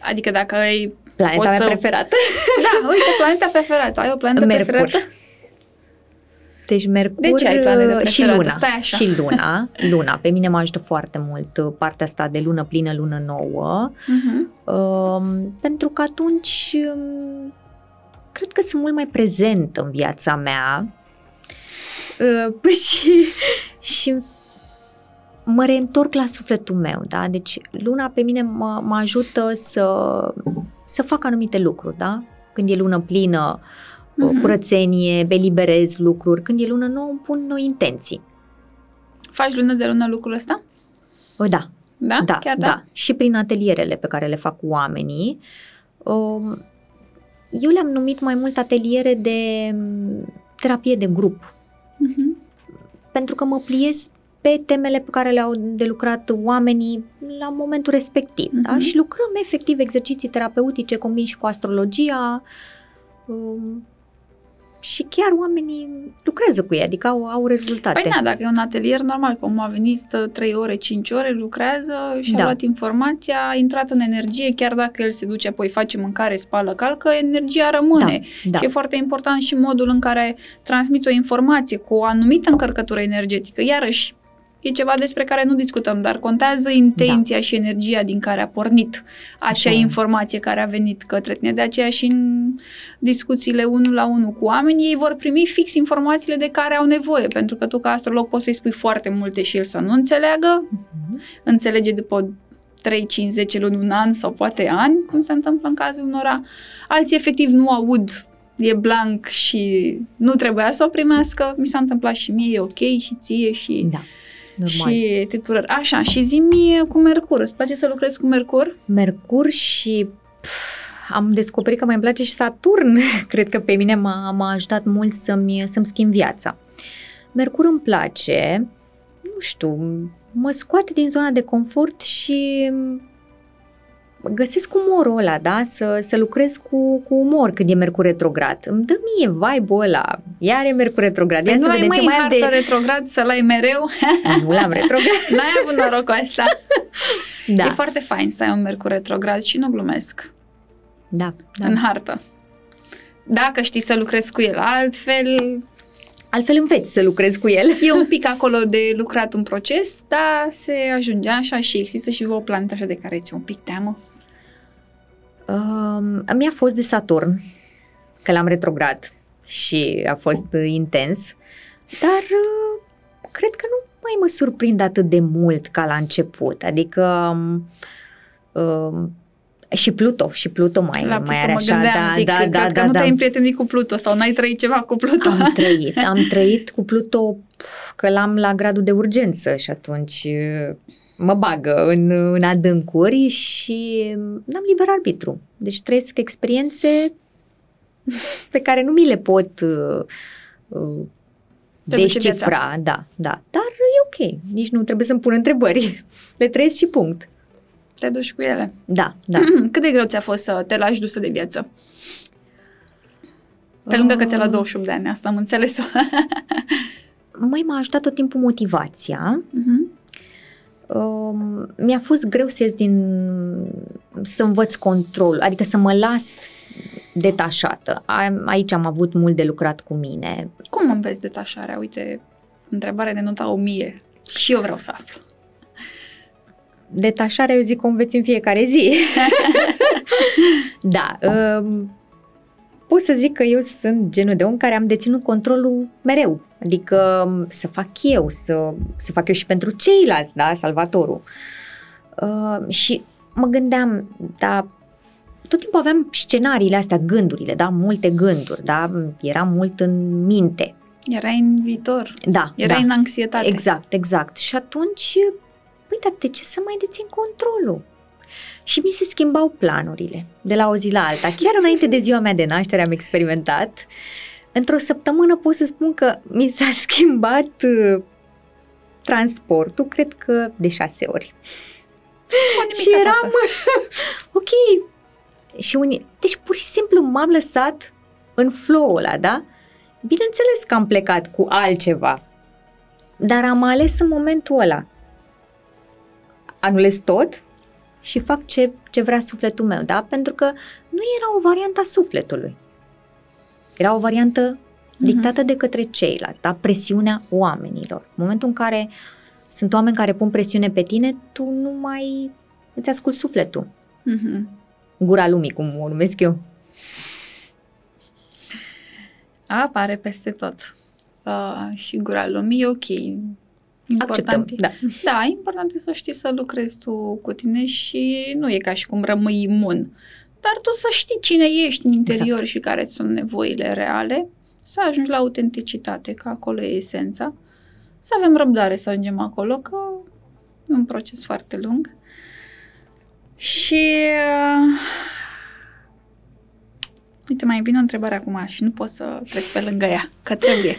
Adică dacă ai... Planeta Pot mea să- preferată. Da, uite, planeta preferată. Ai o planetă Mercur. preferată? Deci Mercur De ce ai planetă și preferată? Luna. Stai așa. Și Luna. Luna. Pe mine mă ajută foarte mult uh, partea asta de lună plină, lună nouă. Uh-huh. Um, pentru că atunci um, cred că sunt mult mai prezent în viața mea uh, păi și, și mă reîntorc la sufletul meu, da? Deci luna pe mine mă, mă ajută să, să fac anumite lucruri, da? Când e lună plină, Mhm. Uh, curățenie, eliberez lucruri. Când e lună nouă, îmi pun noi intenții. Faci lună de lună lucrul ăsta? Uh, Da, Da? da, Chiar da. Și prin atelierele pe care le fac cu oamenii. Um, eu le-am numit mai mult ateliere de m, terapie de grup, Uh-huh. pentru că mă pliez pe temele pe care le-au de lucrat oamenii la momentul respectiv. Da? Mhm. Și lucrăm efectiv exerciții terapeutice, combin și cu astrologia. Um, și chiar oamenii lucrează cu ei, adică au, au rezultate. Păi da, dacă e un atelier normal, că omul a venit, stă 3 ore, 5 ore, lucrează și a Da. luat informația, a intrat în energie, chiar dacă el se duce apoi face mâncare, spală, calcă, energia rămâne. da. Și e foarte important și modul în care transmiți o informație cu o anumită încărcătură energetică. Iarăși, e ceva despre care nu discutăm, dar contează intenția și energia din care a pornit acea Așa e. informație care a venit către tine. De aceea și în discuțiile unul la unul cu oamenii, ei vor primi fix informațiile de care au nevoie, pentru că tu ca astrolog poți să-i spui foarte multe și el să nu înțeleagă, Mhm. înțelege după 3, 5, 10 luni, un an sau poate ani, cum se întâmplă în cazul unora. Alții efectiv nu aud, e blank și nu trebuia să o primească. Mi s-a întâmplat și mie, e ok și ție și, Da, normal. și titurări. Așa, și zi-mi cu Mercur. Îți place să lucrezi cu Mercur? Mercur și pf, am descoperit că mai îmi place și Saturn. Cred că pe mine m-a, m-a ajutat mult să-mi, să-mi schimb viața. Mercur îmi place, nu știu, mă scoate din zona de confort și găsesc umorul ăla, da? Să, să lucrez cu, cu umor când e Mercur retrograd. Îmi dă mie vibe-ul ăla. Iar e Mercur retrograd. Ia Păi să nu ai vedem mai ce mai am de... retrograd să-l ai mereu? Nu l-am retrograd. N-ai avut noroc cu asta. Da, E foarte fain să ai un Mercur retrograd și nu glumesc. da, Da. da. În hartă. Dacă știi să lucrezi cu el, altfel Altfel înveți să lucrezi cu el. e un pic acolo de lucrat un proces, dar se ajunge așa și există și o planetă așa de care ți un pic teamă. Um, mi-a fost de Saturn, că l-am retrograd și a fost uh, intens, dar uh, cred că nu mai mă surprind atât de mult ca la început. Adică um, um, și Pluto, și Pluto mai, La mai Pluto are mă așa, gândeam, da, zic, da, cred da, că da, nu da. te-ai împrietenit cu Pluto sau n-ai trăit ceva cu Pluto. Am trăit, am trăit cu Pluto pf, că l-am la gradul de urgență și atunci uh, mă bagă în, în adâncuri și n-am liber arbitru. Deci trăiesc experiențe pe care nu mi le pot uh, uh, Te duce descifra, da, da. Dar e ok, nici nu trebuie să-mi pun întrebări. Le trăiesc și punct. Te duci cu ele. Da, da. Cât de greu ți-a fost să te lași dusă de viață? Pe lângă că ți-a luat 28 de ani, asta am înțeles-o. Mai m-a ajutat tot timpul motivația, Mhm. Um, mi-a fost greu să ies din să învăț control, adică să mă las detașată. A- Aici am avut mult de lucrat cu mine. Cum înveți detașarea? Uite, întrebare de nota 1000. Și eu vreau să aflu. Detașarea, eu zic, o înveți în fiecare zi. da. Um, pot să zic că eu sunt genul de om care am deținut controlul mereu. Adică um, să fac eu, să, să fac eu și pentru ceilalți, da, salvatorul. Uh, și mă gândeam, da, tot timpul aveam scenariile astea, gândurile, da, multe gânduri, da, eram mult în minte. Erai în viitor. Da, Erai da. în anxietate. Exact, exact. Și atunci, păi, dar de ce să mai dețin controlul? Și mi se schimbau planurile de la o zi la alta. Chiar înainte de ziua mea de naștere am experimentat. Într-o săptămână pot să spun că mi s-a schimbat uh, transportul, cred că de șase ori. O nimica și eram, toată. ok. Și unii, deci pur și simplu m-am lăsat în flow-ul ăla, da? Bineînțeles că am plecat cu altceva, dar am ales în momentul ăla. Anulez tot și fac ce, ce vrea sufletul meu, da? Pentru că nu era o variantă a sufletului. Era o variantă dictată de către ceilalți, da? Presiunea oamenilor. În momentul în care sunt oameni care pun presiune pe tine, tu nu mai îți asculti sufletul. Mhm. Gura lumii, cum o numesc eu. Apare peste tot. Uh, și gura lumii e ok. Acceptăm, e, da. da, important e să știi să lucrezi tu cu tine și nu e ca și cum rămâi imun. Dar tu să știi cine ești în interior Exact. și care sunt nevoile reale, să ajungi la autenticitate, că acolo e esența. Să avem răbdare să ajungem acolo, că e un proces foarte lung. Și... Uh, uite, mai vine o întrebare acum și nu pot să trec pe lângă ea, că trebuie.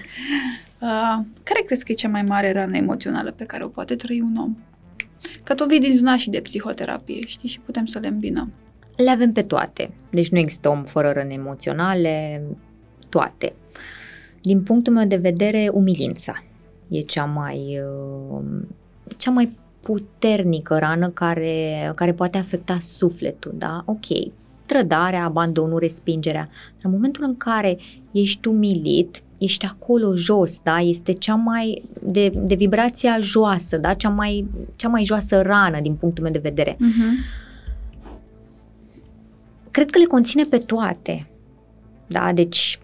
Uh, care crezi că e cea mai mare rană emoțională pe care o poate trăi un om? Că tu vii din zona și de psihoterapie, știi, și putem să le îmbinăm. Le avem pe toate. Deci nu există om fără răni emoționale, toate. Din punctul meu de vedere, umilința e cea mai, uh, cea mai puternică rană care, care poate afecta sufletul, da? Ok, trădarea, abandonul, respingerea. Dar în momentul în care ești umilit, ești acolo jos, da? Este cea mai, de, de vibrația joasă, da? Cea mai, cea mai joasă rană din punctul meu de vedere. Uh-huh. cred că le conține pe toate. Da, deci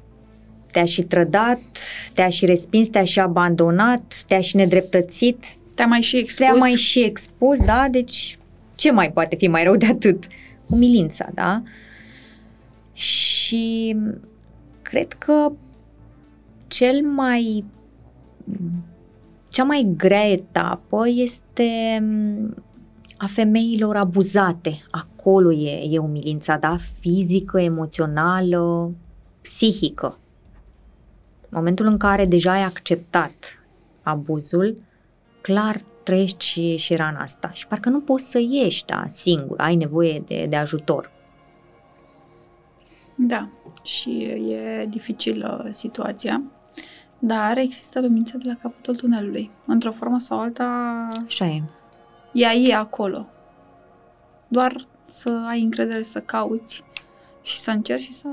te-a și trădat, te-a și respins, te-a și abandonat, te-a și nedreptățit, Te-am mai și expus. te-a mai și expus, da? Deci ce mai poate fi mai rău de atât? Umilința, da? Și cred că cel mai cea mai grea etapă este mm, a femeilor abuzate. Acolo e, e umilința, da? Fizică, emoțională, psihică. În momentul în care deja ai acceptat abuzul, clar trăiești și, și rana asta și parcă nu poți să ieși da, singur, ai nevoie de, de ajutor. Da, și e dificilă situația, dar există lumința de la capătul tunelului. Într-o formă sau alta, Așa e. ea e acolo. Doar să ai încredere să cauți și să încerci și să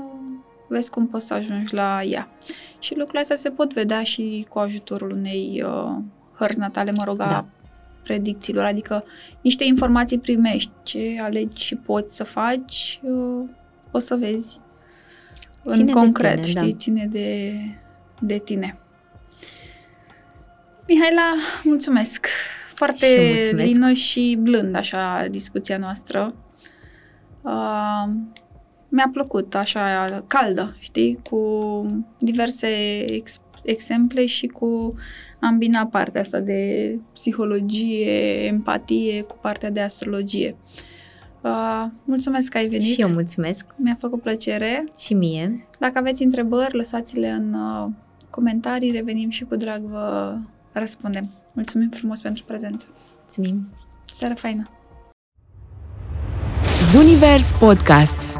vezi cum poți să ajungi la ea. Și lucrurile astea se pot vedea și cu ajutorul unei uh, hărți natale, mă rog, a Da. predicțiilor, adică niște informații primești, ce alegi și poți să faci, uh, o să vezi în Ține de concret, tine, știi, da. ține de, de tine. Mihaela, mulțumesc! Foarte Și eu mulțumesc. lină și blând așa discuția noastră. Uh, mi-a plăcut, așa, caldă, știi, cu diverse ex- exemple și cu ambina partea asta de psihologie, empatie cu partea de astrologie. Uh, mulțumesc că ai venit. Și eu mulțumesc Mi-a făcut plăcere. și mie. Dacă aveți întrebări, lăsați-le în uh, comentarii, revenim și cu drag vă răspundem. Mulțumim frumos pentru prezență. Mulțumim! Seară faină! Zunivers Podcasts